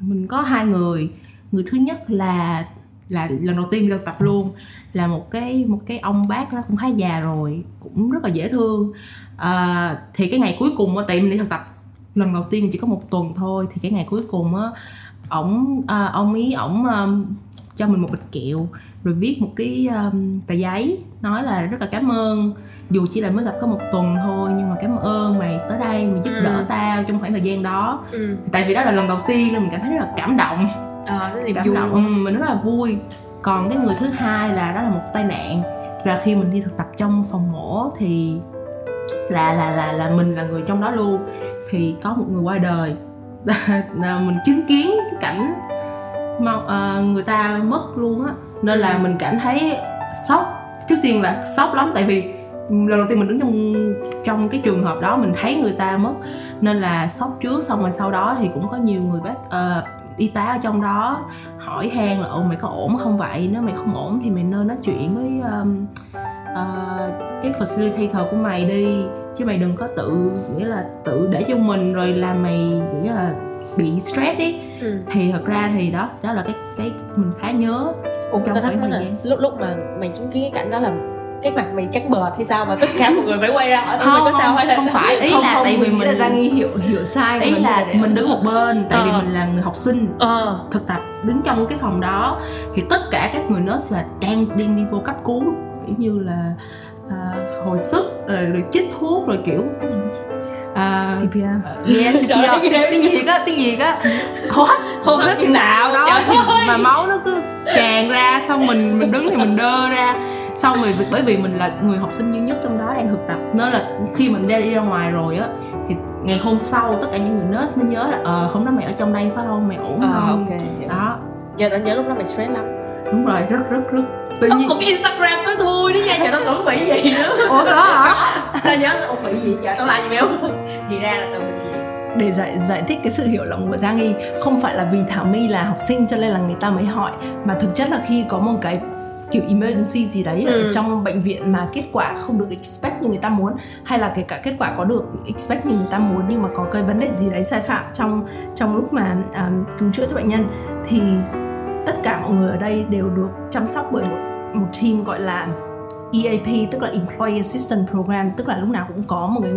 [SPEAKER 2] mình có hai người. Người thứ nhất là là lần đầu tiên được tập luôn. Là một cái một cái ông bác đó cũng khá già rồi cũng rất là dễ thương. À, thì cái ngày cuối cùng mà tại mình đi thực tập lần đầu tiên chỉ có một tuần thôi thì cái ngày cuối cùng á ổng à, ông ý ổng um, cho mình một bịch kẹo rồi viết một cái um, tờ giấy nói là rất là cảm ơn. Dù chỉ là mới gặp có một tuần thôi nhưng mà cảm ơn mày tới đây mày giúp
[SPEAKER 1] Ừ.
[SPEAKER 2] đỡ tao trong khoảng thời gian đó.
[SPEAKER 1] Ừ.
[SPEAKER 2] tại vì đó là lần đầu tiên nên mình cảm thấy rất là cảm động.
[SPEAKER 1] À, nó niềm
[SPEAKER 2] cảm
[SPEAKER 1] vui.
[SPEAKER 2] động ừ, mình rất là vui. Còn cái người thứ hai là đó là một tai nạn. Là khi mình đi thực tập trong phòng mổ thì là là là là mình là người trong đó luôn thì có một người qua đời. Mình chứng kiến cái cảnh mà uh, ờ, người ta mất luôn á. Nên là mình cảm thấy sốc. Trước tiên là sốc lắm tại vì lần đầu tiên mình đứng trong trong cái trường hợp đó mình thấy người ta mất. Nên là sốc trước xong rồi sau đó thì cũng có nhiều người bác uh, y tá ở trong đó hỏi han là ồ mày có ổn không vậy? Nếu mày không ổn thì mày nên nói chuyện với um, uh, cái facilitator của mày đi chứ mày đừng có tự nghĩa là tự để cho mình rồi làm mày nghĩa là bị stress ý
[SPEAKER 1] ừ.
[SPEAKER 2] thì thật ra thì đó đó là cái cái mình khá nhớ
[SPEAKER 1] Ủa,
[SPEAKER 2] Trong khoảng thời
[SPEAKER 1] là
[SPEAKER 2] gian.
[SPEAKER 1] lúc lúc mà mày chứng kiến cái cảnh đó là cái mặt mày trắng bệch hay sao mà tất cả mọi người phải quay ra hỏi mày có sao hay là
[SPEAKER 2] không
[SPEAKER 1] sao?
[SPEAKER 2] phải ý
[SPEAKER 3] không,
[SPEAKER 2] là
[SPEAKER 3] không,
[SPEAKER 2] tại vì
[SPEAKER 3] là
[SPEAKER 2] mình
[SPEAKER 3] Giang Nghi hiểu hiểu sai
[SPEAKER 2] ý là
[SPEAKER 3] đấy.
[SPEAKER 2] mình đứng một bên tại vì
[SPEAKER 1] Ờ.
[SPEAKER 2] mình là người học sinh
[SPEAKER 1] ờ
[SPEAKER 2] thực tập đứng trong cái phòng đó thì tất cả các người nurse là đang đang đi vô cấp cứu kiểu như là à, hồi sức rồi, rồi chích thuốc rồi kiểu à,
[SPEAKER 3] CPR
[SPEAKER 2] yes
[SPEAKER 1] ghê.
[SPEAKER 2] tiếng gì á tiếng gì á. Hô hấp
[SPEAKER 1] Hô hấp
[SPEAKER 2] hấp
[SPEAKER 1] nhân tạo,
[SPEAKER 2] đó mà máu nó cứ tràn ra xong mình mình đứng thì mình đơ ra. Xong rồi bởi vì mình là người học sinh duy nhất trong đó đang thực tập. Nên là khi mình ra đi ra ngoài rồi á thì ngày hôm sau tất cả những người nurse mới nhớ là ờ hôm đó mày ở trong đây phải không? Mày ổn
[SPEAKER 1] ờ
[SPEAKER 2] không?
[SPEAKER 1] ok
[SPEAKER 2] đó.
[SPEAKER 1] Giờ tao nhớ lúc đó mày stress lắm
[SPEAKER 2] đúng rồi rất rất rất. Tự nhiên
[SPEAKER 1] một cái instagram tối thui đó nha trời tao tưởng bị gì nữa.
[SPEAKER 2] Ủa đó hả?
[SPEAKER 1] Tao nhớ ủa bị gì? Trời tao làm gì béo thì ra là tao bị gì?
[SPEAKER 3] Để giải giải thích cái sự hiểu lầm của Giang Nghi không phải là vì Thảo My là học sinh cho nên là người ta mới hỏi mà thực chất là khi có một cái kiểu emergency gì đấy
[SPEAKER 1] Ừ.
[SPEAKER 3] ở trong bệnh viện mà kết quả không được expect như người ta muốn hay là kể cả kết quả có được expect như người ta muốn nhưng mà có cái vấn đề gì đấy sai phạm trong trong lúc mà um, cứu chữa cho bệnh nhân thì tất cả mọi người ở đây đều được chăm sóc bởi một một team gọi là EAP tức là Employee Assistance Program tức là lúc nào cũng có một cái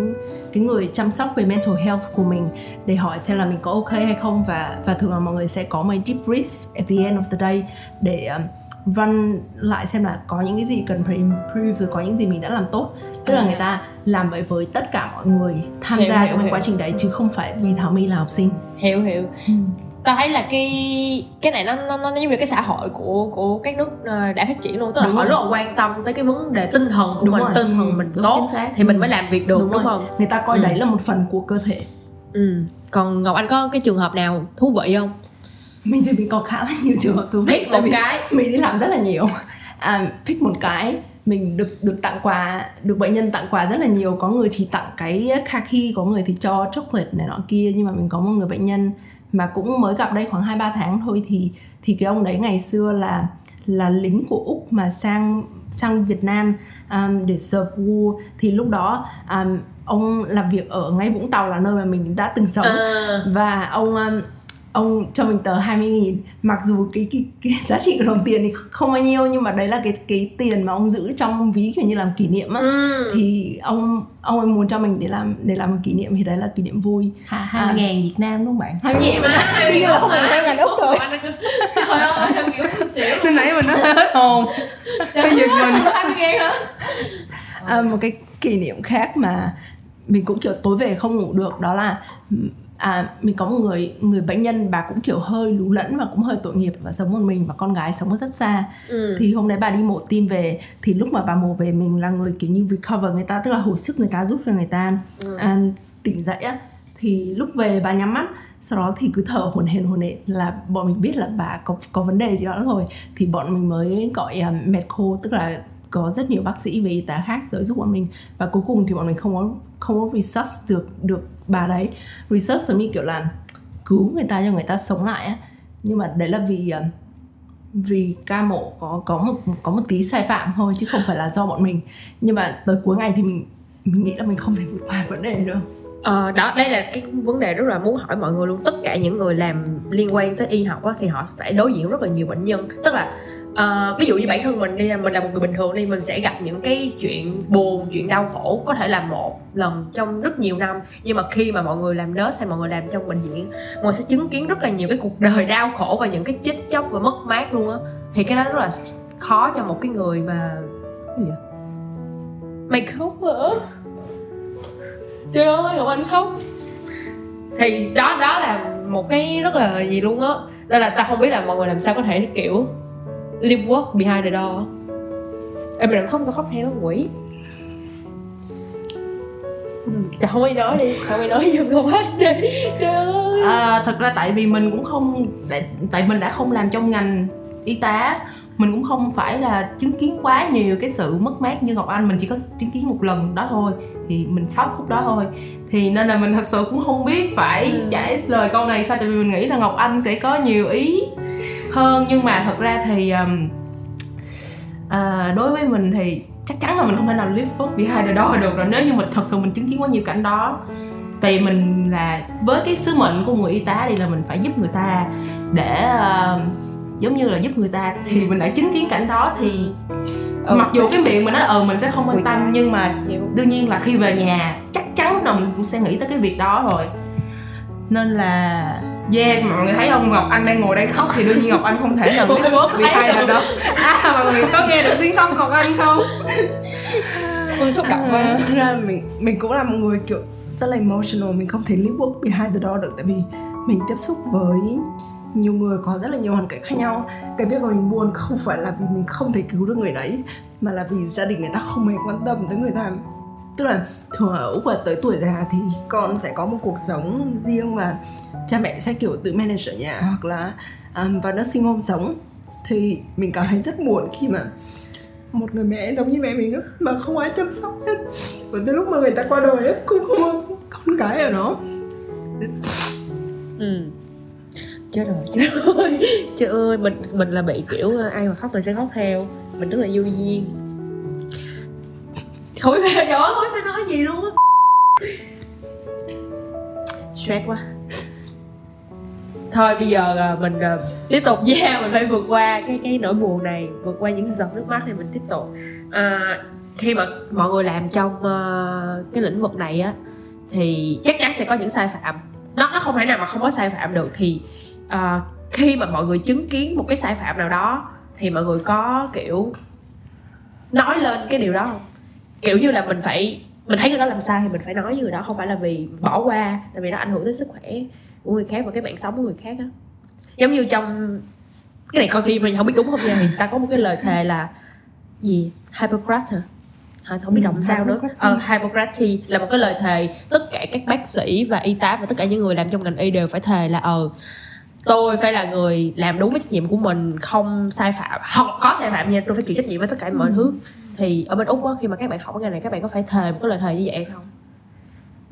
[SPEAKER 3] cái người chăm sóc về mental health của mình để hỏi xem là mình có ok hay không. Và và thường là mọi người sẽ có một deep brief at the end of the day để um, run lại xem là có những cái gì cần phải improve rồi có những gì mình đã làm tốt. Tức là
[SPEAKER 1] À.
[SPEAKER 3] người ta làm vậy với tất cả mọi người tham
[SPEAKER 1] Hiểu,
[SPEAKER 3] gia
[SPEAKER 1] hiểu,
[SPEAKER 3] trong cái
[SPEAKER 1] hiểu.
[SPEAKER 3] quá trình đấy chứ không phải vì Thảo My là học sinh.
[SPEAKER 1] Hiểu hiểu ta thấy là cái cái này nó nó nó giống như cái xã hội của của các nước ờ, đã phát triển luôn tức là
[SPEAKER 3] Đúng
[SPEAKER 1] họ
[SPEAKER 3] rồi.
[SPEAKER 1] rất là quan tâm tới cái vấn đề tinh thần của
[SPEAKER 3] Đúng
[SPEAKER 1] mình
[SPEAKER 3] rồi.
[SPEAKER 1] tinh thần mình
[SPEAKER 3] đúng,
[SPEAKER 1] tốt
[SPEAKER 3] xác.
[SPEAKER 1] thì mình mới làm việc được đúng,
[SPEAKER 3] rồi.
[SPEAKER 1] không
[SPEAKER 3] người ta coi
[SPEAKER 1] Ừ.
[SPEAKER 3] đấy là một phần của cơ thể
[SPEAKER 1] ừ còn ngọc anh có cái trường hợp nào thú vị không
[SPEAKER 3] mình thì mình có khá là nhiều trường hợp thú vị
[SPEAKER 1] một cái.
[SPEAKER 3] mình đi làm rất là nhiều à, pick một cái mình được được tặng quà được bệnh nhân tặng quà rất là nhiều có người thì tặng cái kaki có người thì cho chocolate này nọ kia nhưng mà mình có một người bệnh nhân mà cũng mới gặp đây khoảng 2 3 tháng thôi thì thì cái ông đấy ngày xưa là là lính của úc mà sang sang Việt Nam um, để serve war thì lúc đó um, ông làm việc ở ngay Vũng Tàu là nơi mà mình đã từng sống.
[SPEAKER 1] À,
[SPEAKER 3] và ông um, ông cho mình tờ 20 nghìn. Mặc dù cái, cái cái giá trị của đồng tiền thì không bao nhiêu nhưng mà đấy là cái cái tiền mà ông giữ trong ví kiểu như làm kỷ niệm á.
[SPEAKER 1] Ừ.
[SPEAKER 3] thì ông ông ấy muốn cho mình để làm để làm một kỷ niệm thì đấy là kỷ niệm vui.
[SPEAKER 2] Hai mươi ngàn Việt Nam đúng không bạn?
[SPEAKER 3] Hai
[SPEAKER 1] gì mà
[SPEAKER 3] Bây giờ không phải hai ngàn Úc rồi.
[SPEAKER 1] trời ơi em kiểu
[SPEAKER 2] Nên nãy mình nói hết hồn. Bây giờ mình
[SPEAKER 1] hai mươi ngàn hả?
[SPEAKER 3] À, một cái kỷ niệm khác mà mình cũng kiểu tối về không ngủ được đó là à, mình có một người người bệnh nhân bà cũng kiểu hơi lú lẫn và cũng hơi tội nghiệp và sống một mình và con gái sống ở rất xa
[SPEAKER 1] ừ.
[SPEAKER 3] thì hôm đấy bà đi mổ tim về thì lúc mà bà mổ về mình là người kiểu như recover người ta tức là hồi sức người ta giúp cho người ta
[SPEAKER 1] Ừ.
[SPEAKER 3] à, tỉnh dậy á thì lúc về bà nhắm mắt sau đó thì cứ thở hổn hển hổn hển là bọn mình biết là bà có có vấn đề gì đó rồi thì bọn mình mới gọi um, medco tức là có rất nhiều bác sĩ về y tá khác tới giúp bọn mình và cuối cùng thì bọn mình không có không có resusc được được bà đấy research giống như kiểu là cứu người ta cho người ta sống lại á. Nhưng mà đấy là vì ờ, vì ca mổ có có một có một tí sai phạm thôi chứ không phải là do bọn mình. Nhưng mà tới cuối ngày thì mình mình nghĩ là mình không thể vượt qua vấn đề được.
[SPEAKER 1] Ờ, đó đây là cái vấn đề rất là muốn hỏi mọi người luôn. Tất cả những người làm liên quan tới y học á, thì họ phải đối diện rất là nhiều bệnh nhân. Tức là à, ví dụ như bản thân mình đi mình là một người bình thường đi mình sẽ gặp những cái chuyện buồn chuyện đau khổ có thể là một lần trong rất nhiều năm. Nhưng mà khi mà mọi người làm nurse hay mọi người làm trong bệnh viện mọi người sẽ chứng kiến rất là nhiều cái cuộc đời đau khổ và những cái chết chóc và mất mát luôn á. Thì cái đó rất là khó cho một cái người mà cái gì vậy? mày khóc hả? Trời ơi ngọc anh khóc. Thì đó đó là một cái rất là gì luôn á. Nên là ta không biết là mọi người làm sao có thể kiểu live work behind the door. Em mình khóc tao khóc theo quỷ. Không ai nói đi Không ai nói giùm không hết đi
[SPEAKER 2] à, Thật ra tại vì mình cũng không tại, tại mình đã không làm trong ngành y tá. Mình cũng không phải là chứng kiến quá nhiều cái sự mất mát như Ngọc Anh. Mình chỉ có chứng kiến một lần đó thôi. Thì mình sốc lúc đó thôi. Thì nên là mình thật sự cũng không biết phải
[SPEAKER 1] Ừ.
[SPEAKER 2] trả lời câu này sao? Tại vì mình nghĩ là Ngọc Anh sẽ có nhiều ý hơn. Nhưng mà thật ra thì um, à, đối với mình thì chắc chắn là mình không thể nào live up behind the door được rồi. Nếu như mình thật sự mình chứng kiến quá nhiều cảnh đó tại mình là với cái sứ mệnh của người y tá thì là mình phải giúp người ta để uh, giống như là giúp người ta thì mình đã chứng kiến cảnh đó thì
[SPEAKER 1] Ừ.
[SPEAKER 2] mặc dù cái miệng mình nói ờ mình sẽ không quan tâm nhưng mà đương nhiên là khi về nhà chắc chắn nào mình cũng sẽ nghĩ tới cái việc đó rồi. Nên là yeah mọi người thấy không? Ngọc Anh đang ngồi đây khóc thì đương nhiên Ngọc Anh không thể nào
[SPEAKER 1] thấy
[SPEAKER 2] behind the
[SPEAKER 1] đâu.
[SPEAKER 2] door à mọi người có nghe được tiếng khóc Ngọc Anh không?
[SPEAKER 1] Ôi xúc động quá.
[SPEAKER 3] Thực ra mình mình cũng là một người kiểu rất là emotional mình không thể live work behind the door được tại vì mình tiếp xúc với nhiều người có rất là nhiều hoàn cảnh khác nhau. Cái việc mà mình buồn không phải là vì mình không thể cứu được người đấy mà là vì gia đình người ta không hề quan tâm tới người ta tức là thường ở úc là tới tuổi già thì con sẽ có một cuộc sống riêng và cha mẹ sẽ kiểu tự manage ở nhà hoặc là um, vào nursing home sống. Thì mình cảm thấy rất buồn khi mà một người mẹ giống như mẹ mình đó mà không ai chăm sóc hết. Và tới lúc mà người ta qua đời ấy, cũng không có con cái ở đó.
[SPEAKER 1] Ừ. chết rồi chết rồi. Trời ơi mình mình là bị kiểu ai mà khóc mình sẽ khóc theo. Mình rất là vô duyên không biết phải nói không phải nói gì luôn á. Stress quá. Thôi bây giờ à, mình uh, tiếp tục nha mình phải vượt qua cái cái nỗi buồn này vượt qua những giọt nước mắt thì mình tiếp tục. À, khi mà mọi người làm trong uh, cái lĩnh vực này á thì chắc chắn sẽ có những sai phạm. Nó nó không thể nào mà không có sai phạm được. Thì uh, khi mà mọi người chứng kiến một cái sai phạm nào đó thì mọi người có kiểu nói lên cái điều đó không? Kiểu như là mình phải mình thấy người đó làm sai thì mình phải nói với người đó không phải là vì bỏ qua tại vì nó ảnh hưởng tới sức khỏe của người khác và cái mạng sống của người khác á. Giống như trong cái này coi phim mình không biết đúng không nha thì ta có một cái lời thề là gì? Hippocrates hả? Hả, không biết đọc sao nữa. Ờ, Hippocrates là một cái lời thề tất cả các bác sĩ và y tá và tất cả những người làm trong ngành y đều phải thề là ờ tôi phải là người làm đúng với trách nhiệm của mình không sai phạm hoặc có sai phạm nha tôi phải chịu trách nhiệm với tất cả mọi thứ thì ở bên úc á khi mà các bạn học cái ngành này các bạn có phải thề một cái lời thề như vậy hay không?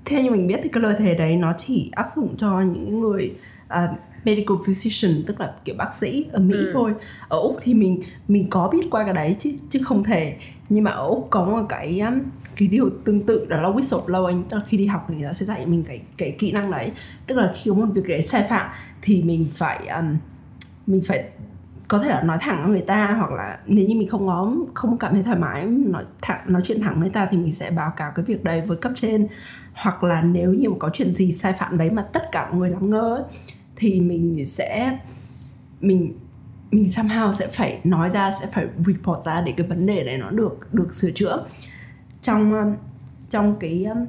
[SPEAKER 3] Theo như mình biết thì cái lời thề đấy nó chỉ áp dụng cho những người à, medical physician tức là kiểu bác sĩ ở Mỹ
[SPEAKER 1] Ừ.
[SPEAKER 3] thôi. Ở úc thì mình mình có biết qua cái đấy chứ chứ không thể. Nhưng mà ở úc có một cái um, cái điều tương tự đó là whistleblowing. Tức là khi đi học thì người ta sẽ dạy mình cái cái kỹ năng đấy. Tức là khi có một việc đấy sai phạm thì mình phải um, mình phải có thể là nói thẳng với người ta hoặc là nếu như mình không có không cảm thấy thoải mái nói thẳng nói chuyện thẳng với ta thì mình sẽ báo cáo cái việc đấy với cấp trên. Hoặc là nếu như mà có chuyện gì sai phạm đấy mà tất cả mọi người làm ngơ thì mình sẽ mình mình somehow sẽ phải nói ra sẽ phải report ra để cái vấn đề đấy nó được được sửa chữa. Trong um, trong cái um,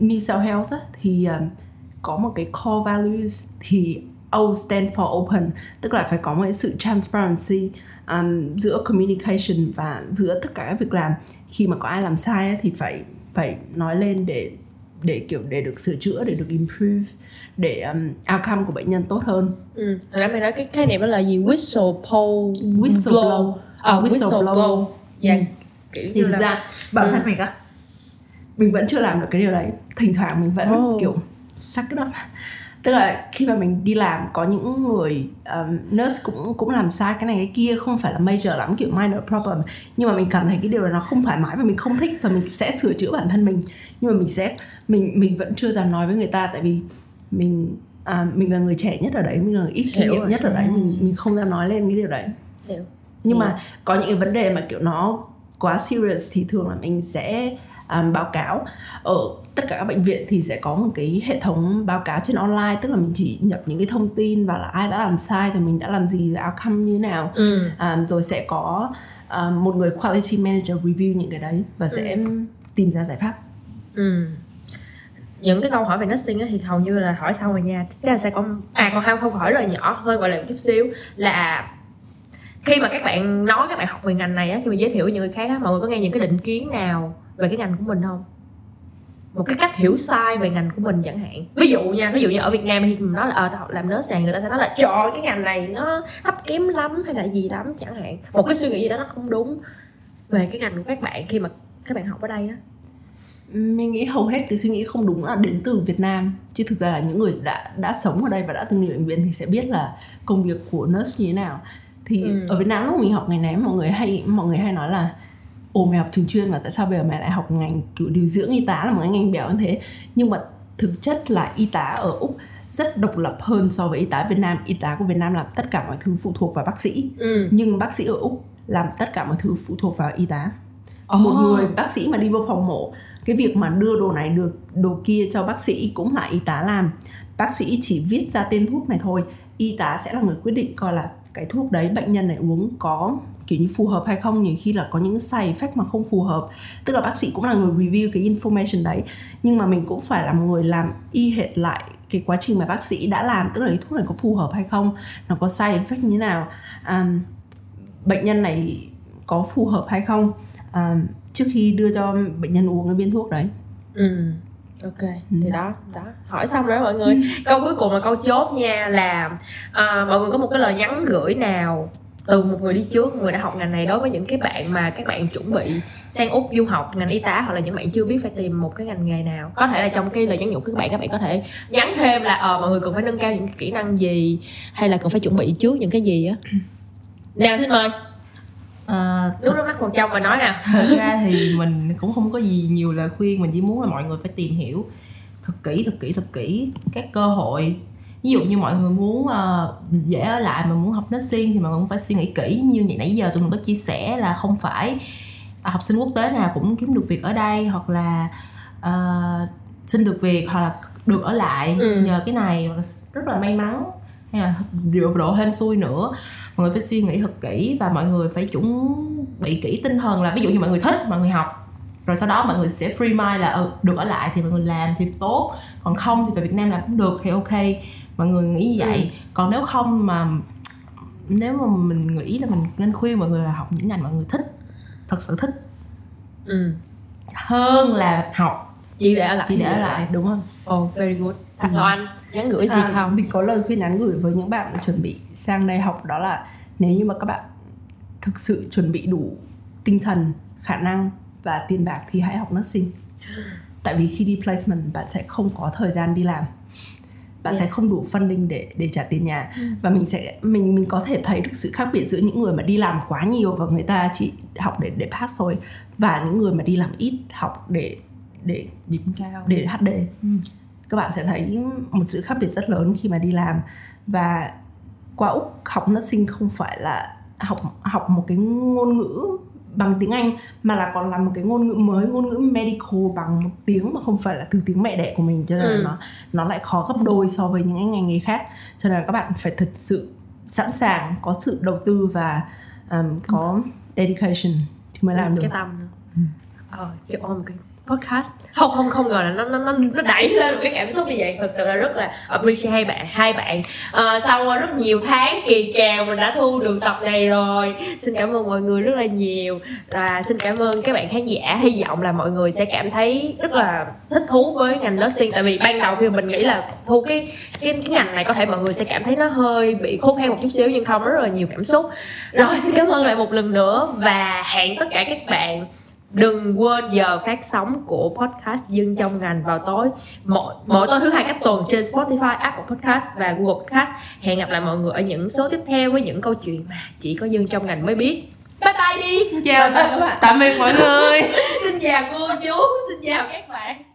[SPEAKER 3] New South Wales á, thì um, có một cái core values thì O stand for open tức là phải có một cái sự transparency um, giữa communication và giữa tất cả các việc làm khi mà có ai làm sai thì phải phải nói lên để để kiểu để được sửa chữa để được improve để um, outcome của bệnh nhân tốt hơn
[SPEAKER 1] ừ hồi nãy mày nói cái khái niệm đó là gì whistle blow
[SPEAKER 3] Whistleblow.
[SPEAKER 1] à,
[SPEAKER 3] Whistleblow.
[SPEAKER 1] whistle blow dạ
[SPEAKER 3] Ừ. thì thực
[SPEAKER 1] là
[SPEAKER 3] ra bản
[SPEAKER 1] Ừ.
[SPEAKER 3] thân mình á mình vẫn chưa làm được cái điều đấy thỉnh thoảng mình vẫn
[SPEAKER 1] Oh.
[SPEAKER 3] kiểu suck it up tức là khi mà mình đi làm có những người um, nurse cũng cũng làm sai cái này cái kia không phải là major lắm kiểu minor problem. Nhưng mà mình cảm thấy cái điều đó nó không thoải mái và mình không thích và mình sẽ sửa chữa bản thân mình. Nhưng mà mình sẽ mình mình vẫn chưa dám nói với người ta tại vì mình à, mình là người trẻ nhất ở đấy mình là người ít kinh
[SPEAKER 1] Hiểu
[SPEAKER 3] nghiệm nhất ở đấy mình mình không dám nói lên cái điều đấy.
[SPEAKER 1] Hiểu.
[SPEAKER 3] Nhưng
[SPEAKER 1] Ừ.
[SPEAKER 3] mà có những cái vấn đề mà kiểu nó quá serious thì thường là mình sẽ um, báo cáo. Ở tất cả các bệnh viện thì sẽ có một cái hệ thống báo cáo trên online tức là mình chỉ nhập những cái thông tin và là ai đã làm sai thì mình đã làm gì outcome như thế nào.
[SPEAKER 1] Ừ.
[SPEAKER 3] Um, rồi sẽ có um, một người quality manager review những cái đấy và sẽ tìm ra giải pháp.
[SPEAKER 1] Ừ. Những cái câu hỏi về nursing thì hầu như là hỏi sau rồi nha. Chắc là sẽ có à còn hai câu hỏi rất là nhỏ hơi gọi là một chút xíu là khi mà các bạn nói các bạn học về ngành này á khi mà giới thiệu với những người khác á mọi người có nghe những cái định kiến nào về cái ngành của mình không? Một cái cách hiểu sai về ngành của mình chẳng hạn. Ví dụ nha ví dụ như ở Việt Nam thì mình nói là ờ học làm nurse này người ta sẽ nói là trời cái ngành này nó thấp kém lắm hay là gì lắm? Chẳng hạn. Một cái suy nghĩ gì đó nó không đúng về cái ngành của các bạn khi mà các bạn học ở đây á.
[SPEAKER 3] Mình nghĩ hầu hết cái suy nghĩ không đúng là đến từ Việt Nam. Chứ thực ra là những người đã đã sống ở đây và đã từng đi bệnh viện thì sẽ biết là công việc của nurse như thế nào. Thì
[SPEAKER 1] Ừ.
[SPEAKER 3] ở Việt Nam lúc mình học ngành này mọi người hay mọi người hay nói là ồ mày học trường chuyên mà tại sao bây giờ mày lại học ngành kiểu điều dưỡng y tá là một ngành bèo như thế? Nhưng mà thực chất là y tá ở úc rất độc lập hơn so với y tá Việt Nam. Y tá của Việt Nam làm tất cả mọi thứ phụ thuộc vào bác sĩ.
[SPEAKER 1] Ừ.
[SPEAKER 3] Nhưng bác sĩ ở úc làm tất cả mọi thứ phụ thuộc vào y tá. Một người bác sĩ mà đi vô phòng mổ cái việc mà đưa đồ này được đồ kia cho bác sĩ cũng là y tá làm. Bác sĩ chỉ viết ra tên thuốc này thôi. Y tá sẽ là người quyết định coi là cái thuốc đấy bệnh nhân này uống có kiểu như phù hợp hay không nhiều khi là có những side effect mà không phù hợp. Tức là bác sĩ cũng là người review cái information đấy. Nhưng mà mình cũng phải là một người làm y hệt lại cái quá trình mà bác sĩ đã làm tức là cái thuốc này có phù hợp hay không nó có side effect như thế nào um, bệnh nhân này có phù hợp hay không à, trước khi đưa cho bệnh nhân uống cái viên thuốc đấy.
[SPEAKER 1] Ừ ok thì đó đó. Hỏi xong rồi đó mọi người. Câu cuối cùng là câu chốt nha là à, mọi người có một cái lời nhắn gửi nào từ một người đi trước người đã học ngành này đối với những cái bạn mà các bạn chuẩn bị sang úc du học ngành y tá hoặc là những bạn chưa biết phải tìm một cái ngành nghề nào. Có thể là trong cái lời nhắn nhủ các bạn các bạn có thể nhắn thêm là ờ mọi người cần phải nâng cao những kỹ năng gì hay là cần phải chuẩn bị trước những cái gì á. Nào xin mời.
[SPEAKER 2] Ờ,
[SPEAKER 1] nước nước mắt một trong và nói nào.
[SPEAKER 2] thật ra thì mình cũng không có gì nhiều lời khuyên mình chỉ muốn là mọi người phải tìm hiểu thật kỹ thật kỹ thật kỹ các cơ hội ví dụ như mọi người muốn ờ, dễ ở lại mà muốn học nursing thì mọi người cũng phải suy nghĩ kỹ. Như vậy nãy giờ tụi mình có chia sẻ là không phải à, học sinh quốc tế nào cũng kiếm được việc ở đây hoặc là ờ, xin được việc hoặc là được ở lại
[SPEAKER 1] Ừ.
[SPEAKER 2] nhờ cái này. Rất là may mắn. Hay là dựa độ hên xui nữa. Mọi người phải suy nghĩ thật kỹ và mọi người phải chuẩn bị kỹ tinh thần là ví dụ như mọi người thích mọi người học. Rồi sau đó mọi người sẽ free mind là ừ, được ở lại thì mọi người làm thì tốt. Còn không thì về Việt Nam làm cũng được thì ok mọi người nghĩ như vậy. Còn nếu không mà nếu mà mình nghĩ là mình nên khuyên mọi người là học những ngành mọi người thích thật sự thích
[SPEAKER 1] ừ.
[SPEAKER 2] hơn là học.
[SPEAKER 1] Chỉ để ở lại
[SPEAKER 2] chỉ để ở lại đúng không?
[SPEAKER 1] Oh very good. Thành Anh nhắn gửi gì
[SPEAKER 3] À,
[SPEAKER 1] không?
[SPEAKER 3] mình có lời khuyên ngắn gửi với những bạn chuẩn bị sang đây học đó là nếu như mà các bạn thực sự chuẩn bị đủ tinh thần khả năng và tiền bạc thì hãy học nursing. Tại vì khi đi placement bạn sẽ không có thời gian đi làm bạn
[SPEAKER 1] Yeah.
[SPEAKER 3] sẽ không đủ funding để để trả tiền nhà. Và mình sẽ mình mình có thể thấy được sự khác biệt giữa những người mà đi làm quá nhiều và người ta chỉ học để để pass thôi và những người mà đi làm ít học để để
[SPEAKER 2] điểm cao.
[SPEAKER 3] để HD các bạn sẽ thấy một sự khác biệt rất lớn khi mà đi làm. Và qua úc học nursing không phải là học học một cái ngôn ngữ bằng tiếng Anh mà là còn là một cái ngôn ngữ mới ngôn ngữ medical bằng một tiếng mà không phải là từ tiếng mẹ đẻ của mình cho nên
[SPEAKER 1] Ừ.
[SPEAKER 3] là nó nó lại khó gấp đôi so với những cái ngành nghề khác. Cho nên là các bạn phải thật sự sẵn sàng có sự đầu tư và um, có dedication thì mới làm được.
[SPEAKER 1] cái tâm nữa ờ trời ơi một cái podcast không không không ngờ là nó nó nó nó đẩy lên một cái cảm xúc như vậy. Thật sự là rất là appreciate hai bạn hai bạn. À, sau rất nhiều tháng kỳ kèo mình đã thu được tập này rồi. Xin cảm ơn mọi người rất là nhiều. Và xin cảm ơn các bạn khán giả. Hy vọng là mọi người sẽ cảm thấy rất là thích thú với ngành nursing. Tại vì ban đầu khi mình nghĩ là thu cái cái, cái ngành này có thể mọi người sẽ cảm thấy nó hơi bị khô khan một chút xíu nhưng không rất là nhiều cảm xúc. Rồi xin cảm ơn lại một lần nữa. Và hẹn tất cả các bạn đừng quên giờ phát sóng của podcast dân trong ngành vào tối mỗi, mỗi tối thứ hai cách tuần trên Spotify, Apple Podcast và Google Podcast. Hẹn gặp lại mọi người ở những số tiếp theo với những câu chuyện mà chỉ có dân trong ngành mới biết. Bye bye đi.
[SPEAKER 2] chào
[SPEAKER 3] các bạn.
[SPEAKER 2] tạm biệt mọi người
[SPEAKER 1] xin chào cô chú, xin chào các bạn.